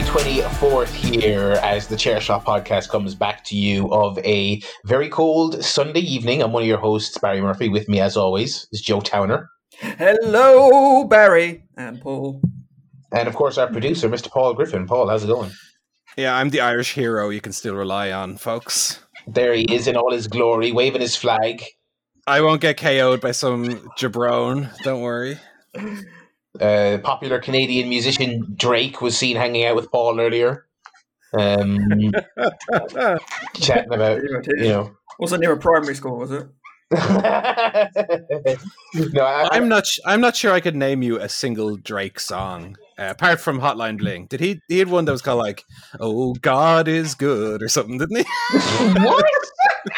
January 24th here as the Chair Shot podcast comes back to you of a very cold Sunday evening. I'm one of your hosts, Barry Murphy. With me, as always, is Joe Towner. Hello, Barry and Paul. And of course, our producer, Mr. Paul Griffin. Paul, how's it going? Yeah, I'm the Irish hero you can still rely on, folks. There he is in all his glory, waving his flag. I won't get KO'd by some jabron, don't worry. Uh, popular Canadian musician Drake was seen hanging out with Paul earlier. Um, chatting about, you know. Wasn't near a primary school, was it? no, I, I'm not. sh- I'm not sure I could name you a single Drake song uh, apart from Hotline Bling. Did he? He had one that was called like "Oh God is Good" or something, didn't he? what?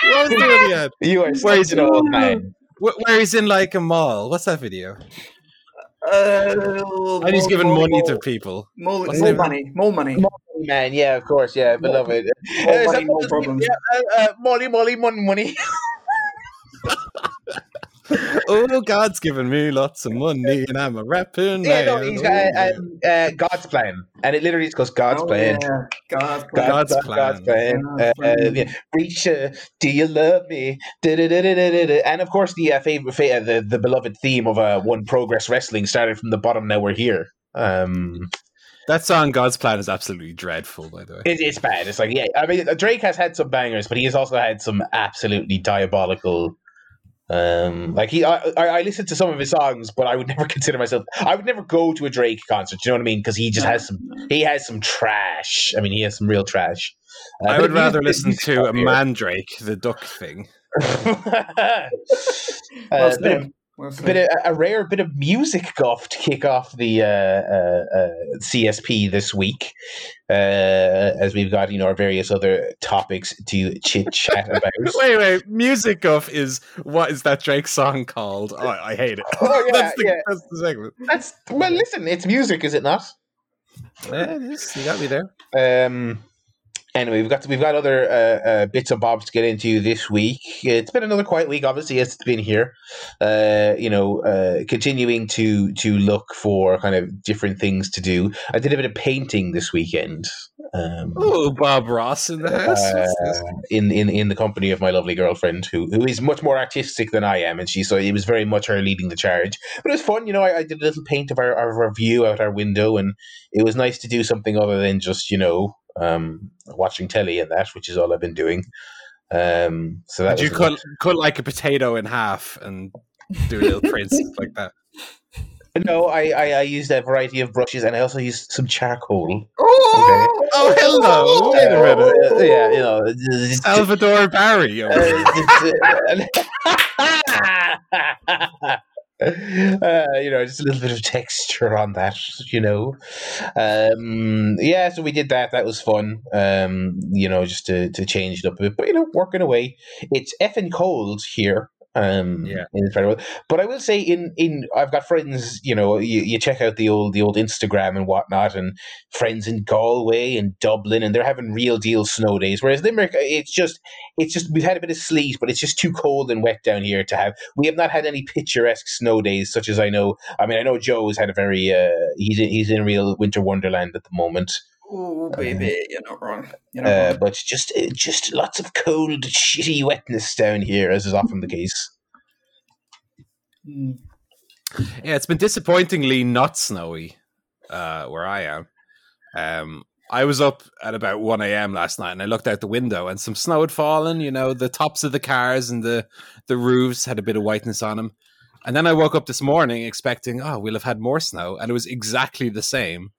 what was the one he? You are Where is such an old man. Where he's in like a mall. What's that video? Uh, And he's more- giving more- money to people. More, What's more the name? money. More money. Man, yeah, of course, yeah, beloved. More Uh, money, more problems. Yeah, uh, uh, Molly, Molly, money, money. oh, God's giving me lots of money, and I'm a rapping yeah, man. no, he's got uh, um, uh, God's plan, and it literally just goes God's Oh, plan. yeah. God's God- plan. God's plan. God's plan. God's Uh, uh, plan. yeah. Reacher, do you love me? Da-da-da-da-da-da. And of course, the uh, favorite, fa- uh, the the beloved theme of uh, One Progress Wrestling started from the bottom. Now we're here. Um, That song, God's Plan, is absolutely dreadful, by the way. it, it's bad. It's like yeah. I mean, Drake has had some bangers, but he has also had some absolutely diabolical. Um, like he, I, I I listened to some of his songs, but I would never consider myself. I would never go to a Drake concert. You know what I mean? Because he just No, has some. He has some trash. I mean, he has some real trash. Uh, I would rather listen to a out here. Mandrake, the duck thing. uh, Well bit of, said. Well said. bit of, a rare bit of music guff to kick off the uh, uh, uh, CSP this week, uh, as we've got you know our various other topics to chit chat about. Wait, wait. Music Guff is what is that Drake song called? Oh, I hate it. Oh, yeah, that's, the, yeah. that's the segment. That's well, listen, it's music, is it not? Yeah, it is. You got me there. Um. Anyway, we've got we've got other uh, uh, bits and bobs to get into this week. It's been another quiet week, obviously, as it's been here. Uh, you know, uh, continuing to to look for kind of different things to do. I did a bit of painting this weekend. Um, Oh, Bob Ross in the house. Uh, in, in in the company of my lovely girlfriend, who who is much more artistic than I am, and she so it was very much her leading the charge. But it was fun, you know. I, I did a little paint of our, of our view out our window, and it was nice to do something other than just you know um, watching telly and that, which is all I've been doing. Um, so that you cut cut like a potato in half and do little prints like that? no, I, I I used a variety of brushes, and I also used some charcoal. Oh, Oh, hello. Wait a Uh, minute. uh, yeah, you know. Salvador Barry. uh, you know, just a little bit of texture on that, you know. Um, yeah, so we did that. That was fun. Um, you know, just to, to change it up a bit, but you know, working away. It's effing cold here. Um, Yeah. in the federal, but I will say, in in I've got friends. You know, you, you check out the old the old Instagram and whatnot, and friends in Galway and Dublin, and they're having real deal snow days. Whereas Limerick, it's just it's just we've had a bit of sleet, but it's just too cold and wet down here to have. We have not had any picturesque snow days, such as I know. I mean, I know Joe has had a very uh, he's in, he's in real winter wonderland at the moment, oh, baby, you're not wrong. You're not uh, wrong. but just uh, just lots of cold, shitty wetness down here, as is often the case. Mm. Yeah, it's been disappointingly not snowy uh, where I am. Um, I was up at about 1 a.m. last night and I looked out the window and some snow had fallen. You know, the tops of the cars and the, the roofs had a bit of whiteness on them. And then I woke up this morning expecting, oh, we'll have had more snow. And it was exactly the same.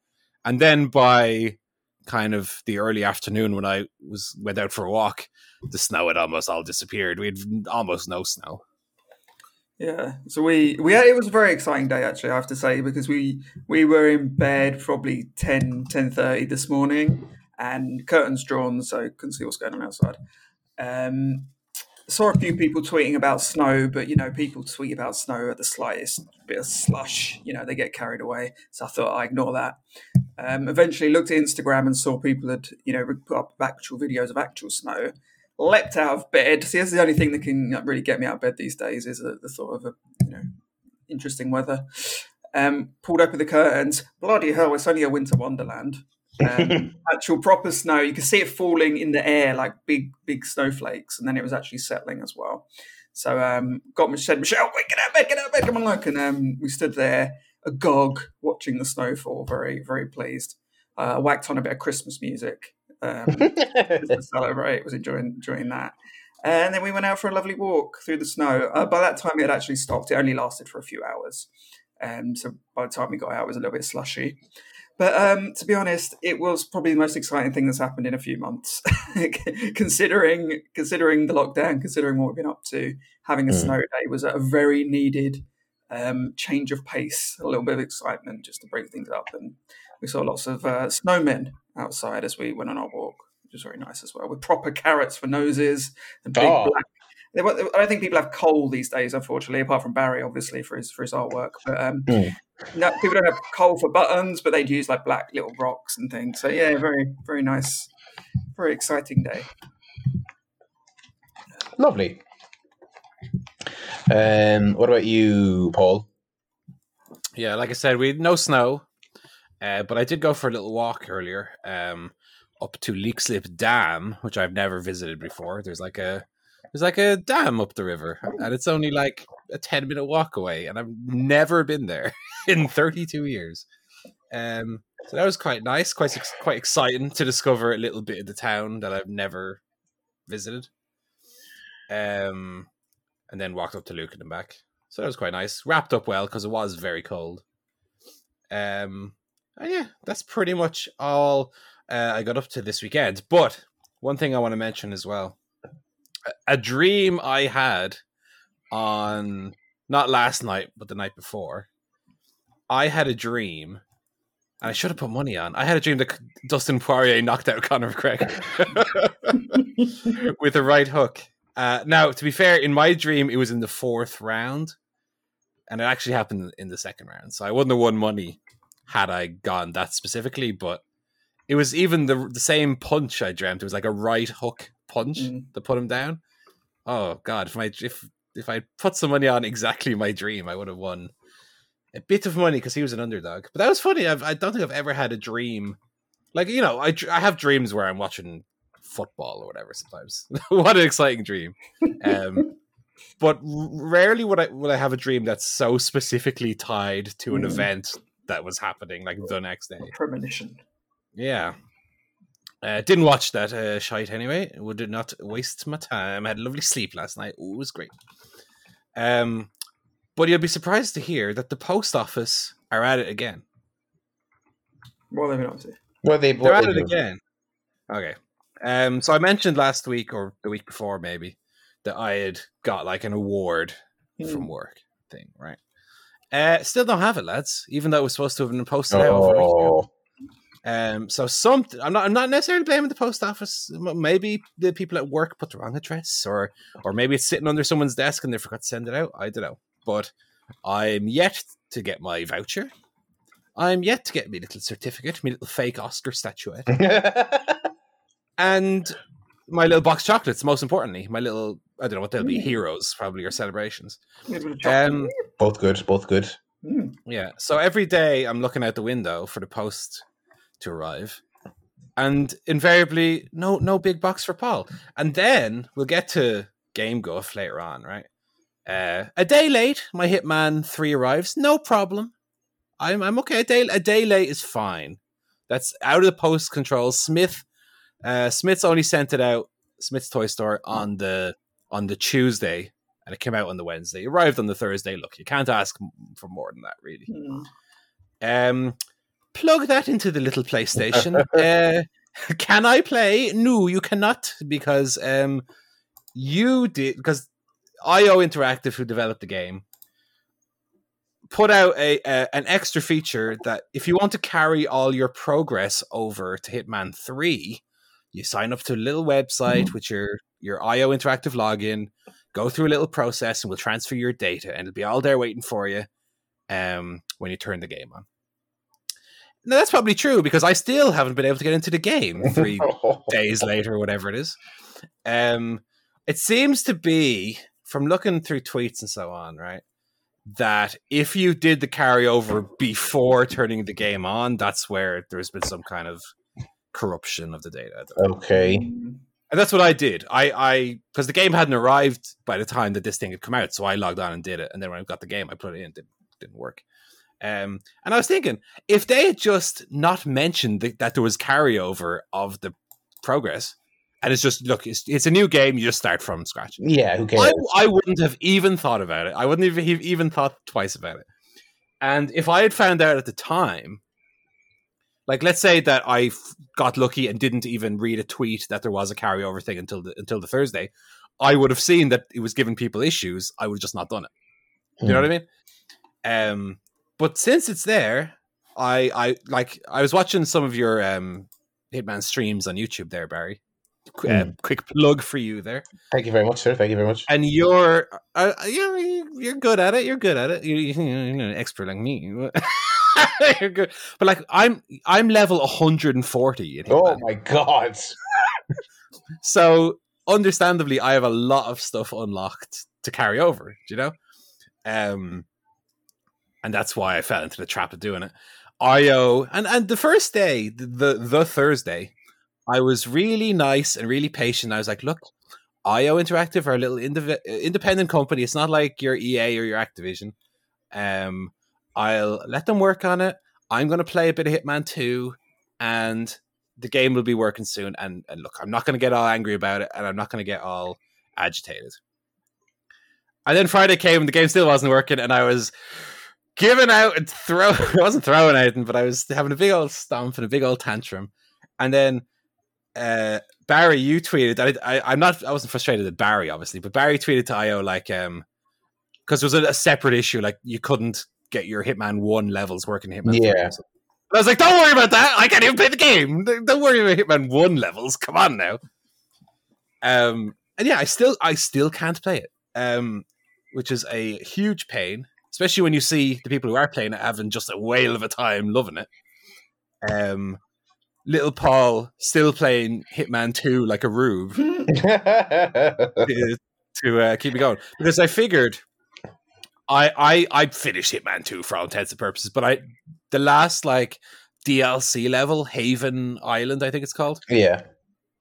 And then by kind of the early afternoon when I was went out for a walk, the snow had almost all disappeared. We had almost no snow. Yeah, so we we had, it was a very exciting day actually. I have to say because we we were in bed probably 10, 10.30 this morning, and curtains drawn, so couldn't see what's going on outside. Um, saw a few people tweeting about snow, but you know, people tweet about snow at the slightest bit of slush. You know, they get carried away. So I thought I ignore that. Um, eventually, looked at Instagram and saw people had you know put up actual videos of actual snow. Leapt out of bed. See, that's the only thing that can really get me out of bed these days is the, the thought of a you know interesting weather. Um, pulled open the curtains. Bloody hell! It's only a winter wonderland. um, actual proper snow. You could see it falling in the air like big, big snowflakes, and then it was actually settling as well. So um, got said, Michelle, wake it up, wake it up, wake come on, look, and um, we stood there agog watching the snowfall, very, very pleased. Uh, whacked on a bit of Christmas music um, to celebrate. Was enjoying enjoying that. And then we went out for a lovely walk through the snow. Uh, by that time, it had actually stopped. It only lasted for a few hours. Um, so by the time we got out, it was a little bit slushy. But um, to be honest, it was probably the most exciting thing that's happened in a few months, considering considering the lockdown, considering what we've been up to. Having a mm. snow day was a very needed um, change of pace, a little bit of excitement just to break things up. And we saw lots of uh, snowmen outside as we went on our walk, which was very nice as well, with proper carrots for noses and big oh. black. I don't think people have coal these days, unfortunately, apart from Barry, obviously, for his for his artwork. But um, mm. no, people don't have coal for buttons, but they'd use like black little rocks and things. So yeah, very very nice, very exciting day. Lovely. Um, what about you, Paul? Yeah, like I said, we had no snow, uh, but I did go for a little walk earlier um, up to Leixlip Dam, which I've never visited before. There's like a there's like a dam up the river, and it's only like a ten minute walk away, and I've never been there in 32 years. Um, so that was quite nice, quite quite exciting to discover a little bit of the town that I've never visited. Um, and then walked up to Lucan and back. So that was quite nice. Wrapped up well because it was very cold. Um, and yeah, that's pretty much all uh, I got up to this weekend. But one thing I want to mention as well a dream I had on not last night, but the night before. I had a dream, and I should have put money on. I had a dream that Dustin Poirier knocked out Conor McGregor with a right hook. Uh, now, to be fair, in my dream, it was in the fourth round, and it actually happened in the second round. So I wouldn't have won money had I gone that specifically, but it was even the the same punch I dreamt. It was like a right hook punch mm. to put him down. Oh God! If my if if I put some money on exactly my dream, I would have won a bit of money because he was an underdog. But that was funny. I've, I do not think I've ever had a dream like you know I I have dreams where I'm watching football or whatever sometimes. what an exciting dream. Um, but rarely would I would I have a dream that's so specifically tied to an mm. event that was happening like the next day. premonition. Yeah. Uh, didn't watch that uh, shite anyway. Would not waste my time. I had a lovely sleep last night. Ooh, it was great. Um, but you'll be surprised to hear that the post office are at it again. What have they been up to? What they, what They're at it again. Okay. Um, so I mentioned last week or the week before, maybe, that I had got like an award mm. from work thing, right? Uh, still don't have it, lads. Even though it was supposed to have been posted oh. out over a week um, so something I'm not I'm not necessarily blaming the post office. Maybe the people at work put the wrong address, or or maybe it's sitting under someone's desk and they forgot to send it out. I don't know. But I'm yet to get my voucher. I'm yet to get my little certificate, my little fake Oscar statuette. and my little box chocolates, most importantly. My little I don't know what they'll be, mm. heroes probably or celebrations. Um, both good, both good. Mm. Yeah. So every day I'm looking out the window for the post to arrive. And invariably, no no big box for Paul. And then we'll get to Game Guff later on, right? Uh, a day late, my Hitman 3 arrives. No problem. I'm I'm okay. A day a day late is fine. That's out of the post control. Smith uh, Smyths only sent it out, Smyths Toy Store on the on the Tuesday, and it came out on the Wednesday. It arrived on the Thursday. Look, you can't ask for more than that, really. Mm. Um, plug that into the little PlayStation. uh, can I play? No, you cannot because um, you did because IO Interactive, who developed the game, put out a, a, an extra feature that if you want to carry all your progress over to Hitman Three, you sign up to a little website mm-hmm. with your your IO Interactive login, go through a little process, and we'll transfer your data, and it'll be all there waiting for you um, when you turn the game on. Now, that's probably true because I still haven't been able to get into the game three days later, or whatever it is. Um, it seems to be from looking through tweets and so on, right? That if you did the carryover before turning the game on, that's where there's been some kind of corruption of the data. Okay. And that's what I did. I, I, because the game hadn't arrived by the time that this thing had come out, so I logged on and did it. And then when I got the game, I put it in. It didn't, didn't work. Um, and I was thinking, if they had just not mentioned the, that there was carryover of the progress, and it's just look, it's, it's a new game, you just start from scratch. Yeah, who cares? I, I wouldn't have even thought about it. I wouldn't have even thought twice about it. And if I had found out at the time, like let's say that I got lucky and didn't even read a tweet that there was a carryover thing until the, until the Thursday, I would have seen that it was giving people issues. I would have just not done it. You know what I mean? Um, but since it's there, I I like I was watching some of your um Hitman streams on YouTube there, Barry. Qu- uh, Hmm. quick plug for you there Thank you very much, sir. Thank you very much. and you're uh, you're you're good at it. You're good at it. You, you, you're an expert like me. you're good, but like I'm I'm level 140. in Oh Hitman. my god. So understandably, I have a lot of stuff unlocked to carry over. Do you know? Um, and that's why I fell into the trap of doing it. IO and and the first day, the the, the Thursday, I was really nice and really patient. I was like, look. IO Interactive are a little indiv- independent company. It's not like your EA or your Activision. Um, I'll let them work on it. I'm going to play a bit of Hitman 2 and the game will be working soon. And, and look, I'm not going to get all angry about it and I'm not going to get all agitated. And then Friday came and the game still wasn't working and I was giving out and throwing, I wasn't throwing anything, but I was having a big old stomp and a big old tantrum. And then uh, Barry, you tweeted. I, I'm not. I wasn't frustrated at Barry, obviously, but Barry tweeted to IO like, um, because it was a separate issue, like you couldn't get your Hitman One levels working Hitman. Yeah. or I was like, don't worry about that. I can't even play the game. Don't worry about Hitman One levels. Come on now. Um, and yeah, I still, I still can't play it. Um, which is a huge pain, especially when you see the people who are playing it having just a whale of a time loving it. Um, little Paul still playing Hitman 2 like a rube to, to uh, keep me going because I figured I I I'd finish Hitman 2 for all intents and purposes, but I the last like DLC level, Haven Island, I think it's called. yeah.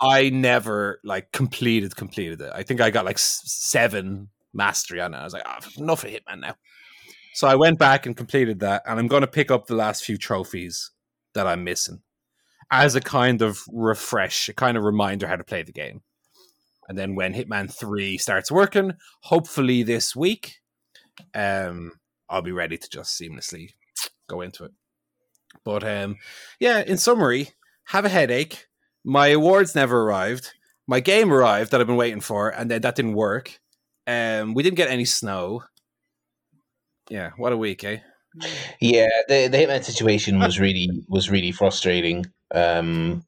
I never like completed completed it. I think I got like seven mastery on it. I was like, oh, enough of Hitman now. So I went back and completed that, and I'm going to pick up the last few trophies that I'm missing as a kind of refresh, a kind of reminder how to play the game. And then when Hitman Three starts working, hopefully this week, um, I'll be ready to just seamlessly go into it. But um, yeah, in summary, have a headache. My awards never arrived. My game arrived that I've been waiting for, and then that didn't work. Um, we didn't get any snow. Yeah, what a week, eh? Yeah, the the Hitman situation was really was really frustrating. Um,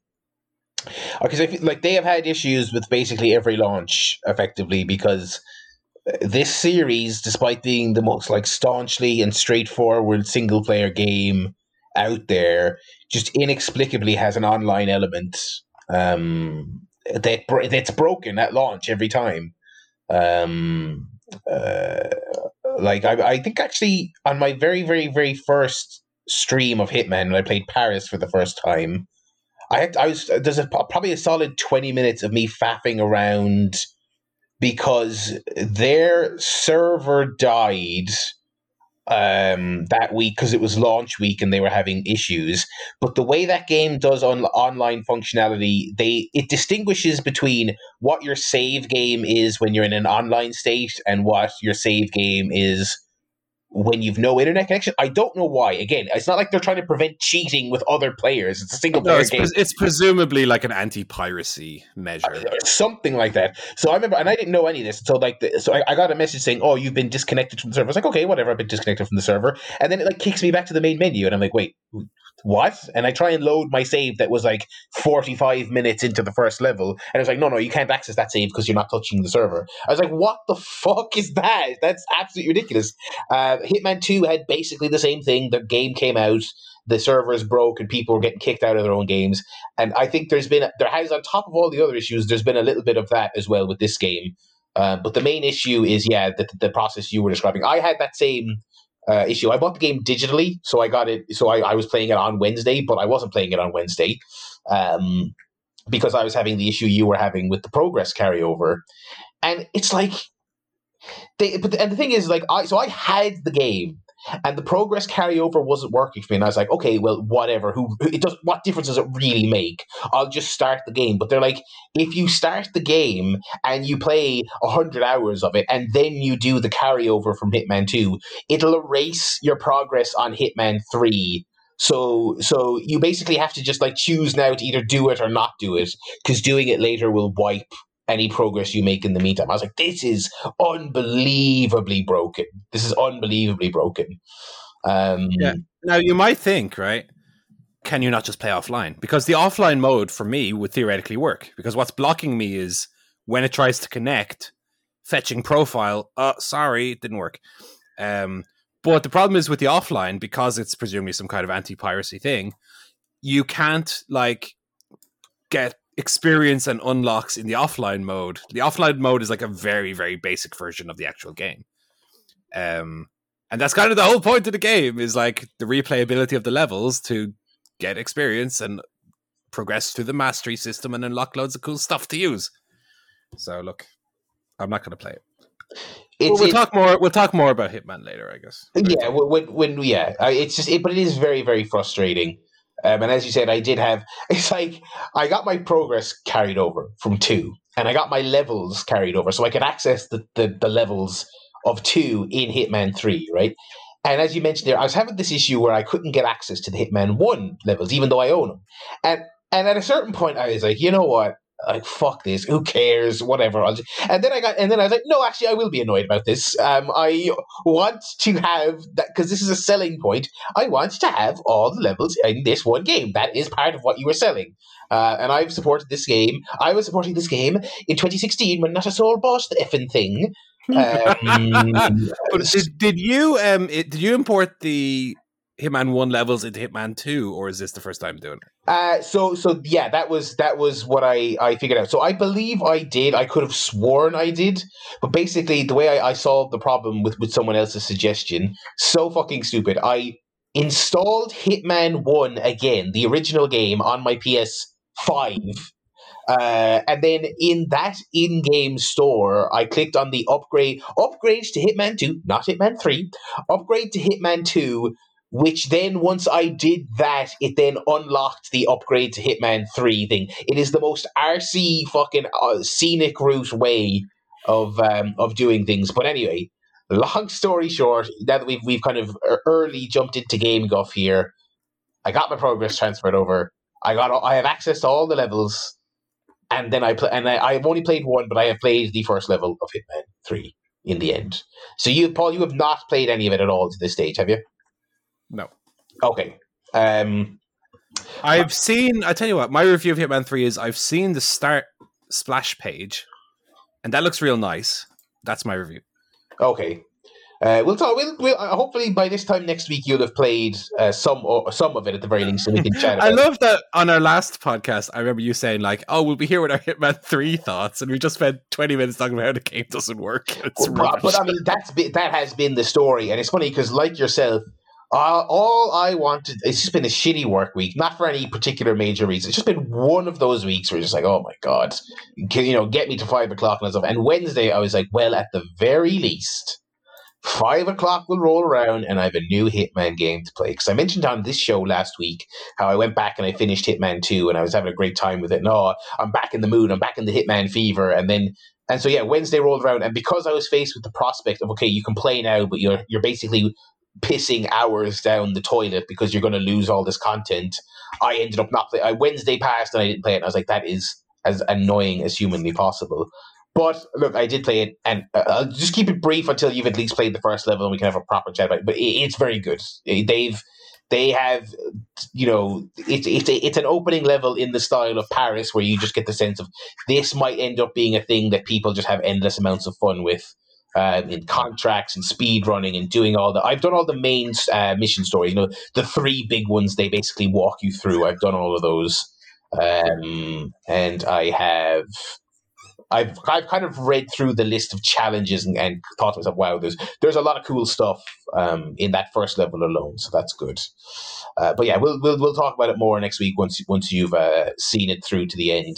because I feel like they have had issues with basically every launch, effectively, because this series, despite being the most like staunchly and straightforward single player game out there, just inexplicably has an online element um, that that's broken at launch every time. Um, uh, like I, I think actually on my very very very first stream of Hitman when I played Paris for the first time, I had I was there's a, probably a solid twenty minutes of me faffing around because their server died um that week because it was launch week and they were having issues. But the way that game does on online functionality they it distinguishes between what your save game is when you're in an online state and what your save game is when you've no internet connection. I don't know why. Again, it's not like they're trying to prevent cheating with other players. It's a single No, player it's, game. it's presumably like an anti-piracy measure. Uh, something like that. So I remember, and I didn't know any of this until like, the, so I, I got a message saying, "Oh, you've been disconnected from the server." I was like, "Okay, whatever, I've been disconnected from the server," and then it like kicks me back to the main menu, and I'm like, "Wait, what?" And I try and load my save that was like 45 minutes into the first level, and it's like, "No, no, you can't access that save because you're not touching the server." I was like, "What the fuck is that? That's absolutely ridiculous." Uh, Hitman Two had basically the same thing. The game came out. The servers broke and people were getting kicked out of their own games. And I think there's been there has on top of all the other issues, there's been a little bit of that as well with this game. Uh, but the main issue is yeah, the, the process you were describing. I had that same uh, issue. I bought the game digitally, so I got it. So I, I was playing it on Wednesday, but I wasn't playing it on Wednesday um, because I was having the issue you were having with the progress carryover, and it's like they. But and the thing is, like, I so I had the game and the progress carryover wasn't working for me. And I was like, okay, well, whatever. Who it does? What difference does it really make? I'll just start the game. But they're like, if you start the game and you play hundred hours of it, and then you do the carryover from Hitman Two, it'll erase your progress on Hitman Three. So, so you basically have to just like choose now to either do it or not do it, because doing it later will wipe any progress you make in the meantime. I was like, this is unbelievably broken. This is unbelievably broken. Um, yeah. Now you might think, right? Can you not just play offline? Because the offline mode for me would theoretically work. Because what's blocking me is when it tries to connect, fetching profile. Uh, sorry, it didn't work. Um, but the problem is with the offline because it's presumably some kind of anti-piracy thing. You can't like get experience and unlocks in the offline mode. The offline mode is like a very, very basic version of the actual game. Um, and that's kind of the whole point of the game is like the replayability of the levels to get experience and progress through the mastery system and unlock loads of cool stuff to use. So look, I'm not going to play it. Well, we'll talk more. We'll talk more about Hitman later, I guess. Yeah, when, when yeah, it's just, it, but it is very, very frustrating um, and as you said, I did have. It's like I got my progress carried over from two, and I got my levels carried over, so I could access the, the, the levels of two in Hitman Three, right? And as you mentioned there, I was having this issue where I couldn't get access to the Hitman One levels, even though I own them. And and at a certain point, I was like, you know what? Like fuck this who cares whatever I'll just, and then i got and then i was like no actually i will be annoyed about this um i want to have that because this is a selling point i want to have all the levels in this one game that is part of what you were selling uh, and I've supported this game. I was supporting this game in 2016 when not a soul bought the effing thing. Um, did, did you um it, did you import the Hitman One levels into Hitman Two, or is this the first time doing it? Uh, so so yeah, that was that was what I I figured out. So I believe I did. I could have sworn I did, but basically the way I, I solved the problem with with someone else's suggestion, so fucking stupid. I installed Hitman One again, the original game, on my PS Five. Uh, and then in that in-game store, I clicked on the upgrade upgrade to Hitman 2, not Hitman 3, upgrade to Hitman 2 which then once I did that, it then unlocked the upgrade to Hitman 3 thing. It is the most RC fucking uh, scenic route way of um, of doing things. But anyway, long story short, now that we've we've kind of early jumped into game guff here, I got my progress transferred over. I got I have access to all the levels, and then I play and I, I've only played one, but I have played the first level of Hitman 3 in the end. So you, Paul, you have not played any of it at all to this stage, have you? No. Okay. Um, I've seen. I tell you what, my review of Hitman Three is I've seen the start splash page, and that looks real nice. That's my review. Okay. Uh, we'll talk. We'll, we'll uh, hopefully by this time next week you'll have played uh, some or some of it at the very least, so we can chat. I love that on our last podcast. I remember you saying like, "Oh, we'll be here with our Hitman Three thoughts," and we just spent twenty minutes talking about how the game doesn't work. It's but, but I mean, that's been, that has been the story, and it's funny because, like yourself, uh, all I wanted, it's just been a shitty work week, not for any particular major reason. It's just been one of those weeks where it's just like, oh my God, can, you know, get me to five o'clock and stuff. And Wednesday, I was like, well, at the very least, five o'clock will roll around and I have a new Hitman game to play. Because I mentioned on this show last week how I went back and I finished Hitman 2 and I was having a great time with it. No, I'm back in the mood, I'm back in the Hitman fever. And then and so yeah, Wednesday rolled around, and because I was faced with the prospect of okay, you can play now, but you're you're basically pissing hours down the toilet because you're going to lose all this content. I ended up not playing. Wednesday passed and I didn't play it. And I was like, that is as annoying as humanly possible. But look, I did play it, and uh, I'll just keep it brief until you've at least played the first level, and we can have a proper chat about it. But it, it's very good. They've they have you know it's it's it's an opening level in the style of Paris where you just get the sense of this might end up being a thing that people just have endless amounts of fun with uh, in contracts and speed running and doing all the. I've done all the main uh, mission stories. You know, the three big ones they basically walk you through. I've done all of those, um, and I have. I've I've kind of read through the list of challenges and, and thought to myself, wow, there's there's a lot of cool stuff um, in that first level alone, so that's good. Uh, but yeah, we'll, we'll we'll talk about it more next week once once you've uh, seen it through to the end.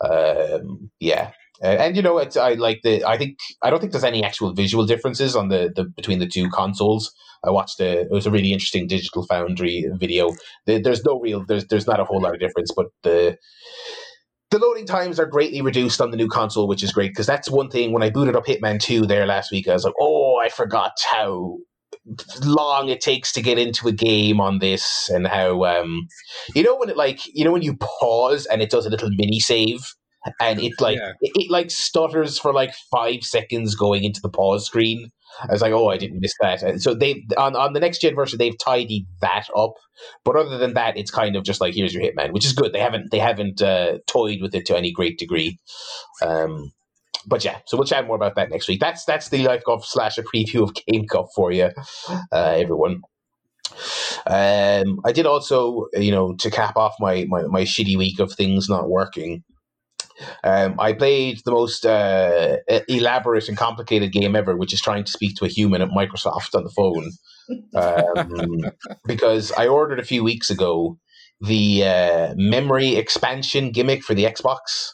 Um, yeah, uh, and you know, it's I like the. I think I don't think there's any actual visual differences on the, the between the two consoles. I watched a it was a really interesting Digital Foundry video. The, there's no real there's there's not a whole lot of difference, but the the loading times are greatly reduced on the new console, which is great because that's one thing. When I booted up Hitman Two there last week, I was like, oh, I forgot how long it takes to get into a game on this and how um you know when it like you know when you pause and it does a little mini save and it like Yeah. it, it like stutters for like five seconds going into the pause screen. I was like, oh, I didn't miss that. And so they on on the next gen version they've tidied that up, but other than that, it's kind of just like here's your Hitman, which is good. They haven't they haven't uh, toyed with it to any great degree. Um, but yeah, so we'll chat more about that next week. That's that's the Life Guff slash a preview of Game Guff for you, uh, everyone. Um, I did also, you know, to cap off my, my, my shitty week of things not working. Um, I played the most uh, elaborate and complicated game ever, which is trying to speak to a human at Microsoft on the phone. Um, because I ordered a few weeks ago the uh, memory expansion gimmick for the Xbox.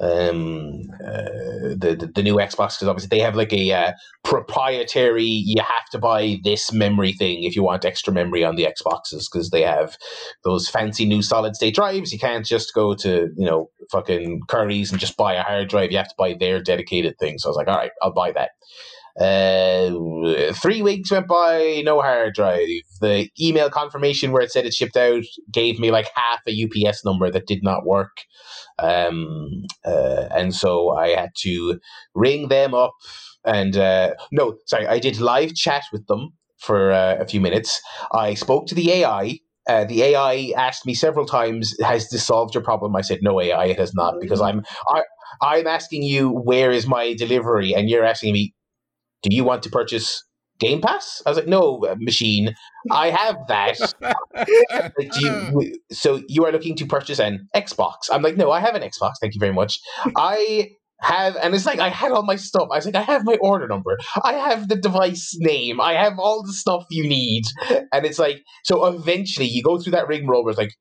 Um, uh, the, the new Xbox because obviously they have like a uh, proprietary. You have to buy this memory thing if you want extra memory on the Xboxes because they have those fancy new solid state drives. You can't just go to you know fucking Currys and just buy a hard drive. You have to buy their dedicated thing. So I was like, all right, I'll buy that. Uh, three weeks went by, no hard drive. The email confirmation where it said it shipped out gave me like half a UPS number that did not work. Um, uh, and so I had to ring them up and uh, no, sorry, I did live chat with them for uh, a few minutes. I spoke to the AI. Uh, the AI asked me several times, "Has this solved your problem?" I said, "No, AI, it has not," because I'm I, I'm asking you where is my delivery, and you're asking me, "Do you want to purchase Game Pass?" I was like, "No, uh, machine, I have that." Do you, so you are looking to purchase an Xbox? I'm like, no, I have an Xbox. Thank you very much. I have, and it's like I had all my stuff. I was like, I have my order number. I have the device name. I have all the stuff you need. And it's like, so eventually you go through that rigmarole where it's like,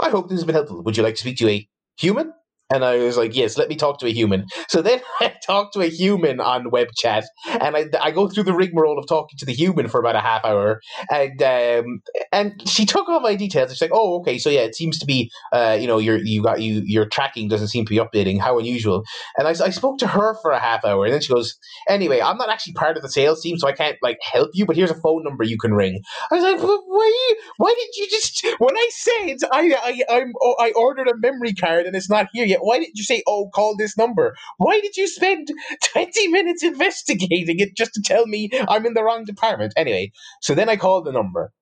I hope this has been helpful. Would you like to speak to a human? And I was like, yes, let me talk to a human. So then I talk to a human on web chat, and I, I go through the rigmarole of talking to the human for about a half hour, and um, and she took all my details. She's like, oh, okay, so yeah, it seems to be, uh, you know, your you got you your tracking doesn't seem to be updating. How unusual. And I, I spoke to her for a half hour, and then she goes, anyway, I'm not actually part of the sales team, so I can't like help you, but here's a phone number you can ring. I was like, "But why? Why did you just? When I said I I I'm, oh, I ordered a memory card and it's not here yet, why didn't you say, oh, call this number? Why did you spend twenty minutes investigating it just to tell me I'm in the wrong department? Anyway, so then I called the number.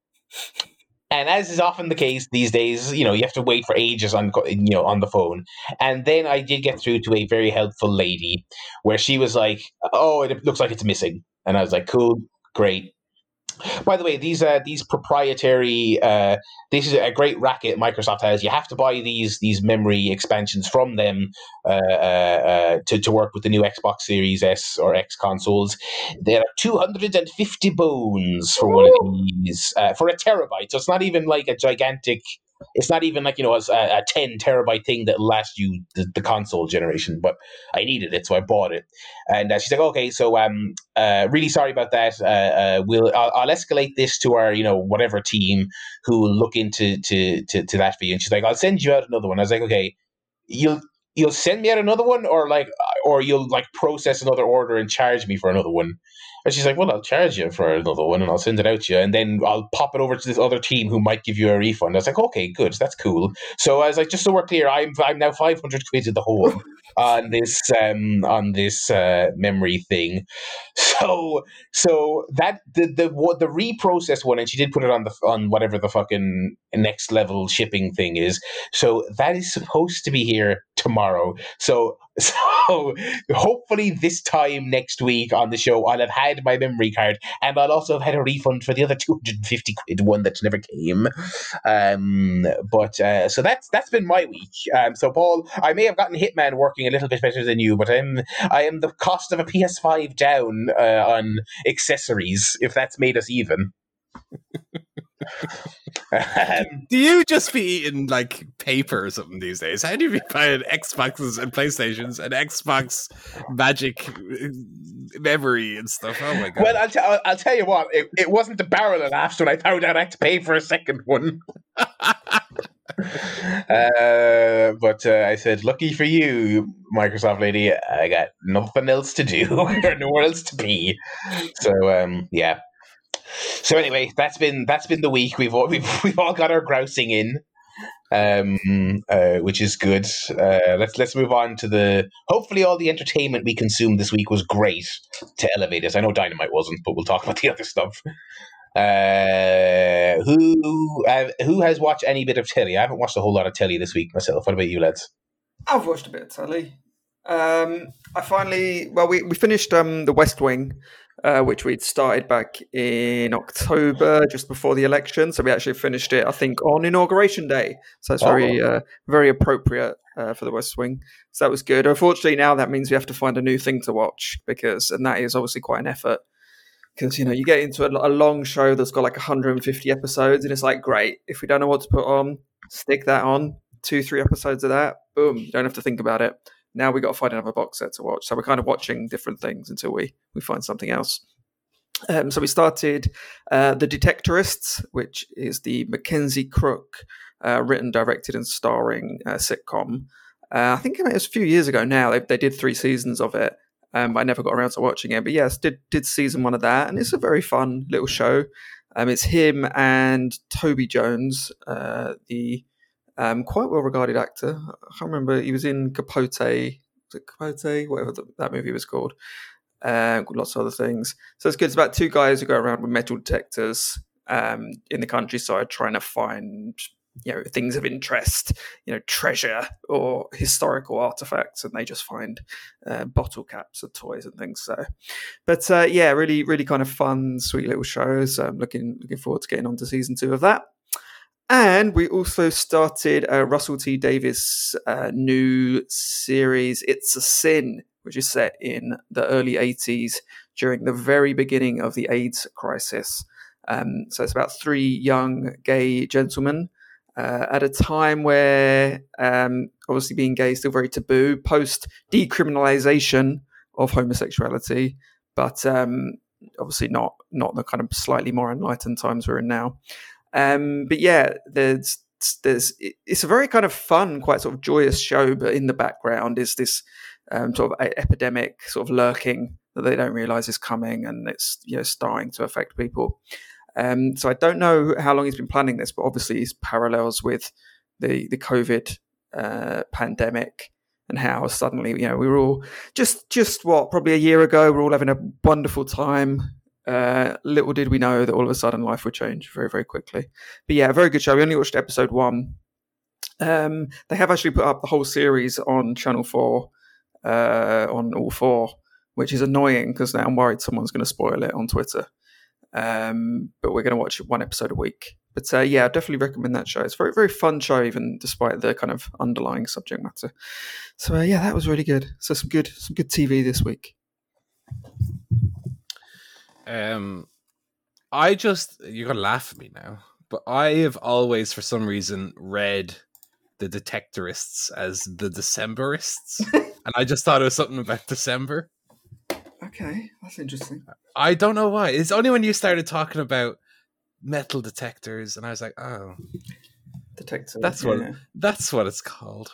And as is often the case these days, you know, you have to wait for ages on, you know, on the phone. And then I did get through to a very helpful lady, where she was like, "Oh, it looks like it's missing," and I was like, "Cool, great." By the way, these uh, these proprietary uh, this is a great racket Microsoft has. You have to buy these these memory expansions from them uh, uh, uh, to to work with the new Xbox Series S or X consoles. There are two hundred and fifty bones for one of these uh, for a terabyte. So it's not even like a gigantic. It's not even like you know a, a ten terabyte thing that lasts you the, the console generation. But I needed it, so I bought it. And uh, she's like, okay, so um, uh, really sorry about that. Uh, uh, we'll I'll, I'll escalate this to our you know whatever team who will look into to, to to that for you. And she's like, I'll send you out another one. I was like, okay, you'll you'll send me out another one, or like, uh, or you'll like process another order and charge me for another one. And she's like, well, I'll charge you for another one, and I'll send it out to you, and then I'll pop it over to this other team who might give you a refund. I was like, okay, good, that's cool. So I was like, just so we're clear, I'm I'm now five hundred quid in the hole on this um on this uh, memory thing. So so that the the what the reprocess one, and she did put it on the on whatever the fucking next level shipping thing is. So that is supposed to be here tomorrow. So So hopefully this time next week on the show, I'll have had my memory card, and I'll also have had a refund for the other two hundred and fifty quid one that never came. Um, but uh, so that's that's been my week. Um, so Paul, I may have gotten Hitman working a little bit better than you, but I'm I am the cost of a PS5 down uh, on accessories. If that's made us even. Do you just be eating like paper or something these days? How do you be buying Xboxes and PlayStations and Xbox Magic uh, memory and stuff? Oh my god! Well, I'll, t- I'll, I'll tell you what. It, it wasn't the barrel of laughs when I found out I had to pay for a second one. uh, but uh, I said, "Lucky for you, Microsoft lady. I got nothing else to do or nowhere else to be." So, um, yeah. So anyway, that's been that's been the week. We've all we've, we've all got our grousing in, um, uh, which is good. Uh, let's let's move on to the. Hopefully, all the entertainment we consumed this week was great to elevate us. I know Dynamite wasn't, but we'll talk about the other stuff. Uh, who uh, who has watched any bit of telly? I haven't watched a whole lot of telly this week myself. What about you, lads? I've watched a bit of telly. Um, I finally, well, we, we finished um, The West Wing, uh, which we'd started back in October, just before the election. So we actually finished it, I think, on inauguration day. So it's very, oh. uh, very appropriate uh, for the West Wing. So that was good. Unfortunately, now that means we have to find a new thing to watch because, and that is obviously quite an effort. Because you know you get into a, a long show that's got like 150 episodes, and it's like great. If we don't know what to put on, stick that on. Two, three episodes of that, boom. You don't have to think about it now we've got to find another box set to watch. So we're kind of watching different things until we we find something else. Um, so we started uh, the Detectorists, which is the Mackenzie Crook uh, written, directed, and starring uh, sitcom. Uh, I think it was a few years ago now. They, they did three seasons of it. Um, I never got around to watching it, but yes, did did season one of that, and it's a very fun little show. Um, it's him and Toby Jones, uh, the um, quite well regarded actor. I can't remember. He was in Capote. Was Capote? Whatever the, that movie was called. Uh, lots of other things. So it's good. It's about two guys who go around with metal detectors um, in the countryside trying to find you know things of interest you know treasure or historical artifacts and they just find uh, bottle caps and toys and things so but uh, yeah really really kind of fun sweet little shows i'm looking looking forward to getting on to season two of that and we also started uh, Russell T Davies' uh, new series, It's a Sin, which is set in the early 80s during the very beginning of the AIDS crisis. Um, so it's about three young gay gentlemen uh, at a time where um, obviously being gay is still very taboo, post decriminalization of homosexuality, but um, obviously not not the kind of slightly more enlightened times we're in now. Um, but yeah, there's there's it's a very kind of fun, quite sort of joyous show, but in the background is this um, sort of epidemic sort of lurking that they don't realize is coming, and it's you know starting to affect people. Um, so I don't know how long he's been planning this, but obviously he's parallels with the the COVID uh, pandemic and how suddenly you know we were all just just what probably a year ago we we're all having a wonderful time uh, little did we know that all of a sudden life would change very, very quickly. But yeah, very good show. We only watched episode one. Um, they have actually put up the whole series on Channel 4, uh, on all four, which is annoying because now I'm worried someone's going to spoil it on Twitter. Um, but we're going to watch one episode a week. But uh, yeah, I definitely recommend that show. It's a very, very fun show, even despite the kind of underlying subject matter. So uh, yeah, that was really good. So some good, some good TV this week. Um, I just you're gonna laugh at me now, but I have always, for some reason, read the Detectorists as the Decemberists, and I just thought it was something about December. Okay, that's interesting. I don't know why. It's only when you started talking about metal detectors, and I was like, oh, detector. That's what. Yeah. That's what it's called.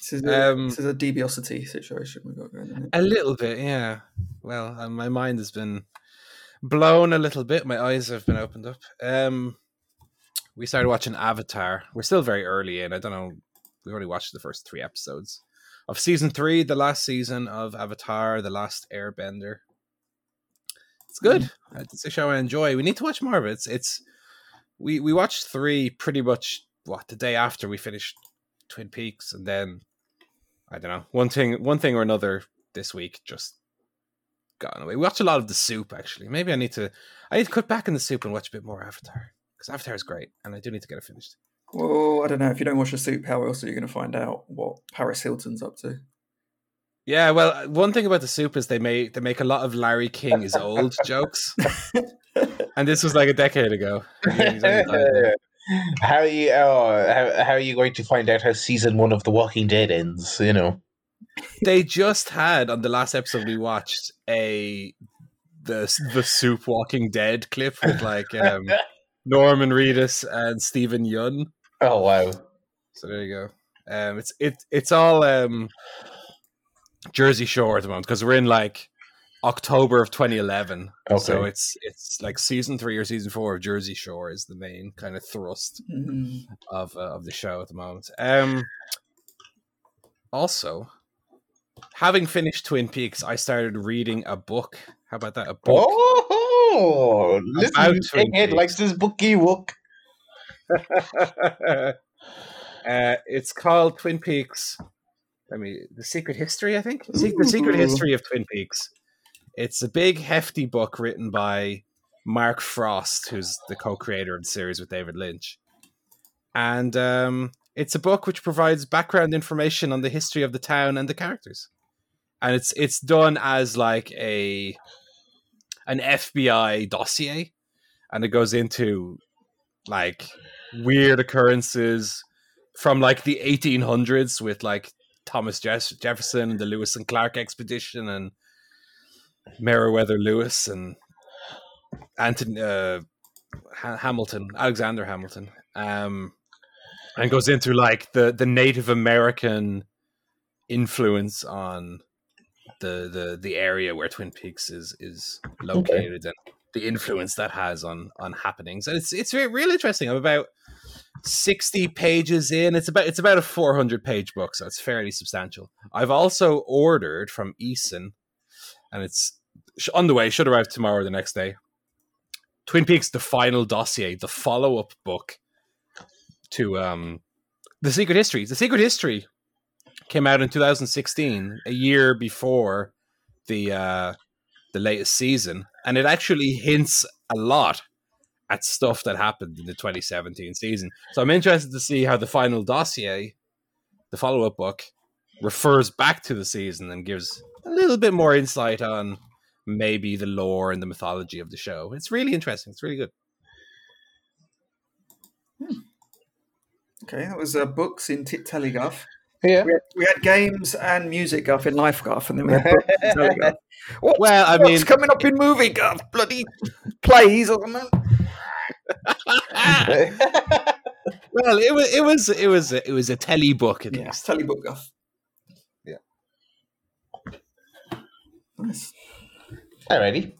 This is, a, um, this is a deviosity situation we've got going on. A little bit, yeah. Well, uh, my mind has been blown a little bit. My eyes have been opened up. Um, we started watching Avatar. We're still very early in. I don't know. We only watched the first three episodes of season three, the last season of Avatar, the last Airbender. It's good. Mm. It's a show I enjoy. We need to watch more of it. It's, it's we we watched three pretty much what the day after we finished Twin Peaks, and then I don't know one thing, one thing or another this week just gotten away. We watch a lot of the soup actually. Maybe I need to I need to cut back in the soup and watch a bit more Avatar because Avatar is great and I do need to get it finished. Well, I don't know. If you don't watch the soup, how else are you going to find out what Paris Hilton's up to? Yeah, well, one thing about the soup is they make they make a lot of Larry King is old jokes, and this was like a decade ago. how are you? Oh, how, how are you going to find out how season one of The Walking Dead ends? You know, they just had on the last episode we watched a the the soup Walking Dead clip with like um, Norman Reedus and Steven Yeun. Oh wow! So there you go. Um, it's it it's all um, Jersey Shore at the moment because we're in like October of 2011. Okay. So it's it's like season three or season four of Jersey Shore is the main kind of thrust mm-hmm. of uh, of the show at the moment. Um, also, having finished Twin Peaks, I started reading a book. How about that? A book. Oh, listen, Egghead likes this bookie book. uh, it's called Twin Peaks. I mean, the Secret History. I think the Secret History of Twin Peaks. It's a big, hefty book written by Mark Frost, who's the co-creator of the series with David Lynch, and um, it's a book which provides background information on the history of the town and the characters, and it's it's done as like a an FBI dossier, and it goes into like weird occurrences from like the 1800s with like Thomas Jefferson and the Lewis and Clark expedition and Meriwether Lewis and Anton uh, ha- Hamilton, Alexander Hamilton, um, and goes into like the the Native American influence on the the the area where Twin Peaks is is located okay. and the influence that has on on happenings. And it's it's really interesting. I'm about sixty pages in. It's about it's about a four hundred page book, so it's fairly substantial. I've also ordered from Eason, and it's on the way. Should arrive tomorrow or the next day. Twin Peaks: The Final Dossier, the follow up book to um the Secret History. The Secret History came out in 2016, a year before the uh, the latest season, and it actually hints a lot at stuff that happened in the 2017 season. So I'm interested to see how the final dossier, the follow up book, refers back to the season and gives a little bit more insight on maybe the lore and the mythology of the show. It's really interesting. It's really good. Hmm. Okay, that was uh, books in Tit Telegraph. Yeah. We had, we had, games and music guff in life guff, and then we had books and What's, well, I mean, coming up in movie guff? Bloody plays or something. well, it was it was it was it was a telly book Yes, yeah. Telly book guff. Yeah. Nice. Alrighty.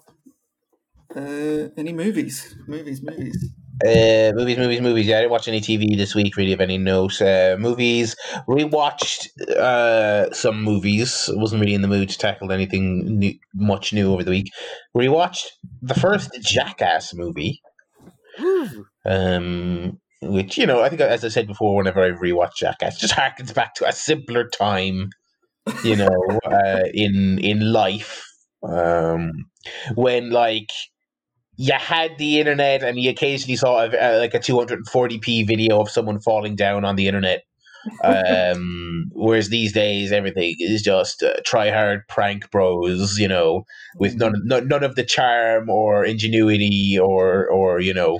Uh, any movies? Movies, movies. Uh, movies, movies, movies. Yeah, I didn't watch any TV this week. Really, of any note. Uh, movies. Rewatched uh, some movies. wasn't really in the mood to tackle anything new, much new over the week. Rewatched the first Jackass movie. um, which you know, I think as I said before, whenever I rewatch Jackass, it just harkens back to a simpler time. You know, uh, in in life, um, when like you had the internet and you occasionally saw a, a, like a 240p video of someone falling down on the internet um, whereas these days everything is just uh, try hard prank bros you know with none, none none of the charm or ingenuity or or you know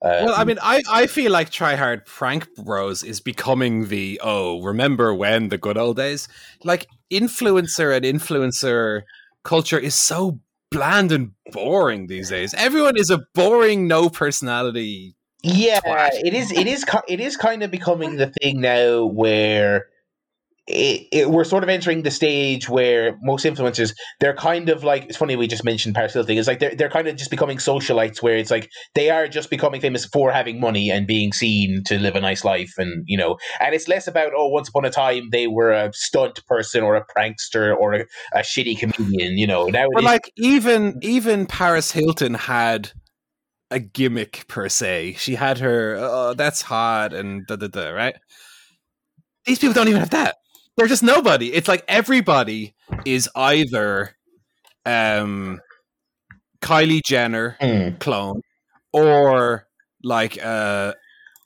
um, well, I mean, I, I feel like Try Hard Prank Bros is becoming the oh, remember when the good old days? Like influencer and influencer culture is so bland and boring these days. Everyone is a boring, no personality. Yeah, twat. it is. It is. It is kind of becoming the thing now where it, it, we're sort of entering the stage where most influencers they're kind of like it's funny we just mentioned Paris Hilton it's like they're they're kind of just becoming socialites where it's like they are just becoming famous for having money and being seen to live a nice life and you know and it's less about oh once upon a time they were a stunt person or a prankster or a, a shitty comedian you know now but like even even Paris Hilton had a gimmick per se. She had her oh that's hot and da da da right? These people don't even have that they're just nobody. It's like everybody is either um Kylie Jenner Mm. clone or like uh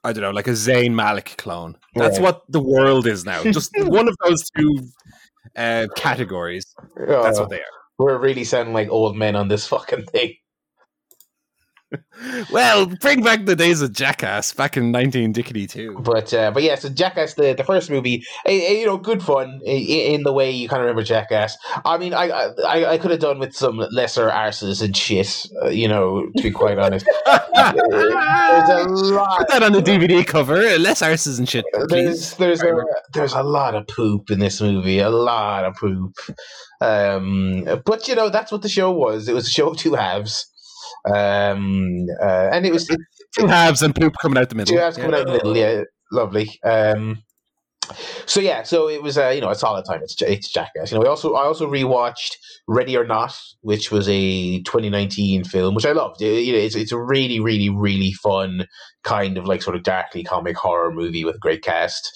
I don't know, like a Zayn Malik clone. That's Right. what the world is now. Just one of those two uh categories. That's Oh, what they are. we're really sounding like old men on this fucking thing. Well, bring back the days of Jackass back in 1992. But uh, but yeah, so Jackass, the, the first movie, eh, eh, you know, good fun i- i- in the way you kind of remember Jackass. I mean, I I, I could have done with some lesser arses and shit, uh, you know, to be quite honest. There's a lot. Put that on the DVD cover. Less arses and shit, please. There's there's a there's a lot of poop in this movie, a lot of poop. Um, but you know that's what the show was. It was a show of two halves, um, uh, and it was it, Two halves and poop coming out the middle. two halves coming out the middle. Yeah, lovely. Um, so yeah, so it was uh, you know a solid time. It's it's Jackass. You know, I also I also rewatched Ready or Not, which was a 2019 film, which I loved. It- you know, it's it's a really really really fun kind of like sort of darkly comic horror movie with a great cast.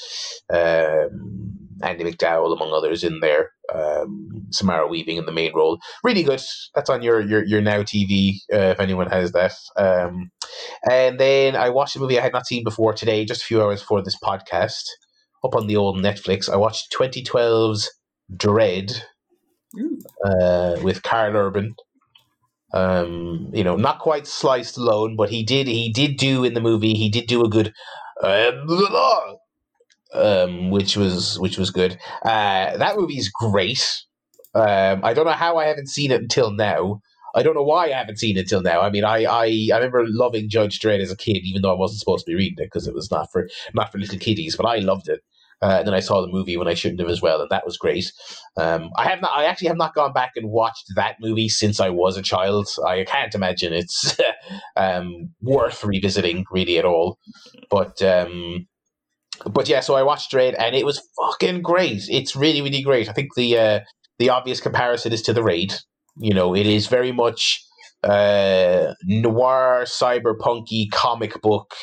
Um, Andie MacDowell, among others, in there. Um, Samara Weaving in the main role. Really good. That's on your your, your Now TV uh, if anyone has that. Um, and then I watched a movie I had not seen before today, just a few hours before this podcast, up on the old Netflix. I watched 2012's Dredd uh, with Karl Urban. Um, you know, not quite Sly Stallone, but he did he did do in the movie. He did do a good, uh, um, which was which was good. Uh, that movie is great. Um, I don't know how I haven't seen it until now. I don't know why I haven't seen it till now. I mean, I, I, I remember loving Judge Dredd as a kid, even though I wasn't supposed to be reading it because it was not for not for little kiddies. But I loved it. Uh, and then I saw the movie when I shouldn't have as well, and that was great. Um, I have not. I actually have not gone back and watched that movie since I was a child. I can't imagine it's um, worth revisiting really at all. But um, but yeah, so I watched Raid and it was fucking great. It's really really great. I think the uh, the obvious comparison is to the Raid. You know, it is very much uh, noir, cyberpunky comic book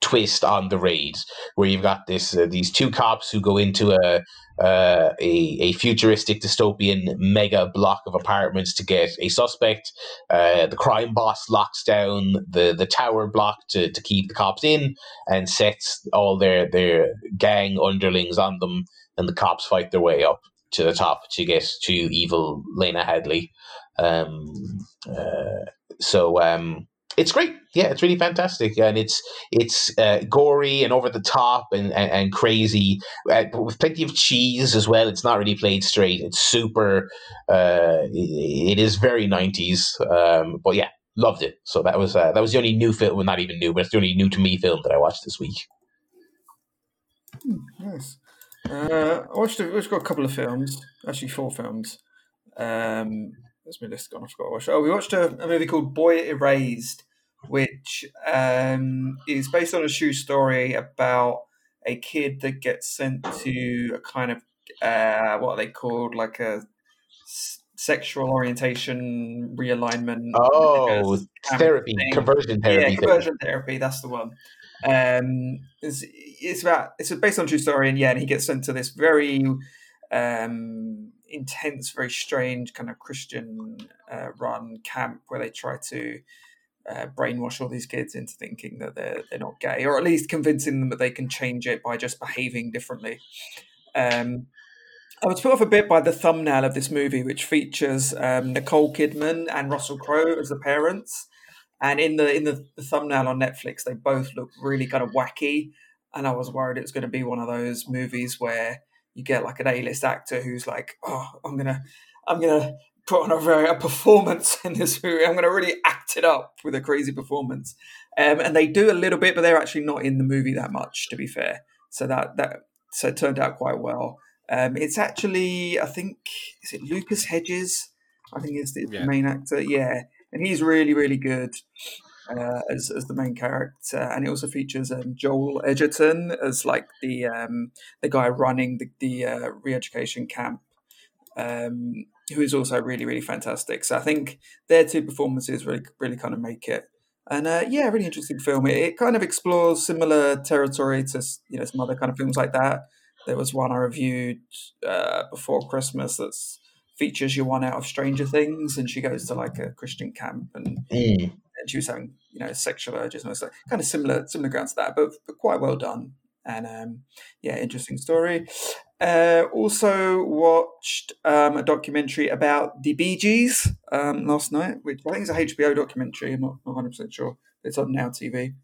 twist on the raid, where you've got this uh, these two cops who go into a, uh, a a futuristic dystopian mega block of apartments to get a suspect. Uh, the crime boss locks down the, the tower block to, to keep the cops in and sets all their their gang underlings on them, and the cops fight their way up to the top to get to evil Lena Hadley. Um, uh, so um, it's great. Yeah, it's really fantastic, and it's it's uh, gory and over the top and and, and crazy, uh, with plenty of cheese as well. It's not really played straight. It's super. Uh, it, is very nineties, um, but yeah, loved it. So that was uh, that was the only new film. Well, not even new, but it's the only new to me film that I watched this week. Nice. Uh, I watched. A, we've got a couple of films, actually four films. Um, where's my list gone? I forgot. to watch. Oh, we watched a, a movie called Boy Erased, which um, is based on a true story about a kid that gets sent to a kind of uh, what are they called, like a s- sexual orientation realignment. Oh, therapy, thing. conversion therapy. Yeah, thing. conversion therapy. That's the one. Um, it's, it's about it's based on a true story, and yeah, and he gets sent to this very um, intense, very strange kind of Christian uh, run camp where they try to uh, brainwash all these kids into thinking that they're they're not gay, or at least convincing them that they can change it by just behaving differently. Um, I was put off a bit by the thumbnail of this movie, which features um, Nicole Kidman and Russell Crowe as the parents. And in the in the, the thumbnail on Netflix, they both look really kind of wacky. And I was worried it was going to be one of those movies where you get like an A list actor who's like, "Oh, I'm gonna, I'm gonna put on a very a performance in this movie. I'm gonna really act it up with a crazy performance." Um, and they do a little bit, but they're actually not in the movie that much, to be fair. So that that so it turned out quite well. Um, it's actually, I think, is it Lucas Hedges? I think is the Yeah. main actor. Yeah, and he's really, really good uh, as as the main character. And it also features um, Joel Edgerton as like the um, the guy running the the uh, re-education camp, um, who is also really, really fantastic. So I think their two performances really, really kind of make it. And uh, yeah, really interesting film. It, it kind of explores similar territory to you know some other kind of films like that There was one I reviewed uh, before Christmas that's features your one out of Stranger Things, and she goes to like a Christian camp, and, Mm. And she was having you know sexual urges, and it's like kind of similar similar grounds to that, but, but quite well done. And um, yeah, interesting story. Uh, also watched um, a documentary about the Bee Gees um, last night, which I think is a HBO documentary. I'm not 100 percent sure. It's on Now TV.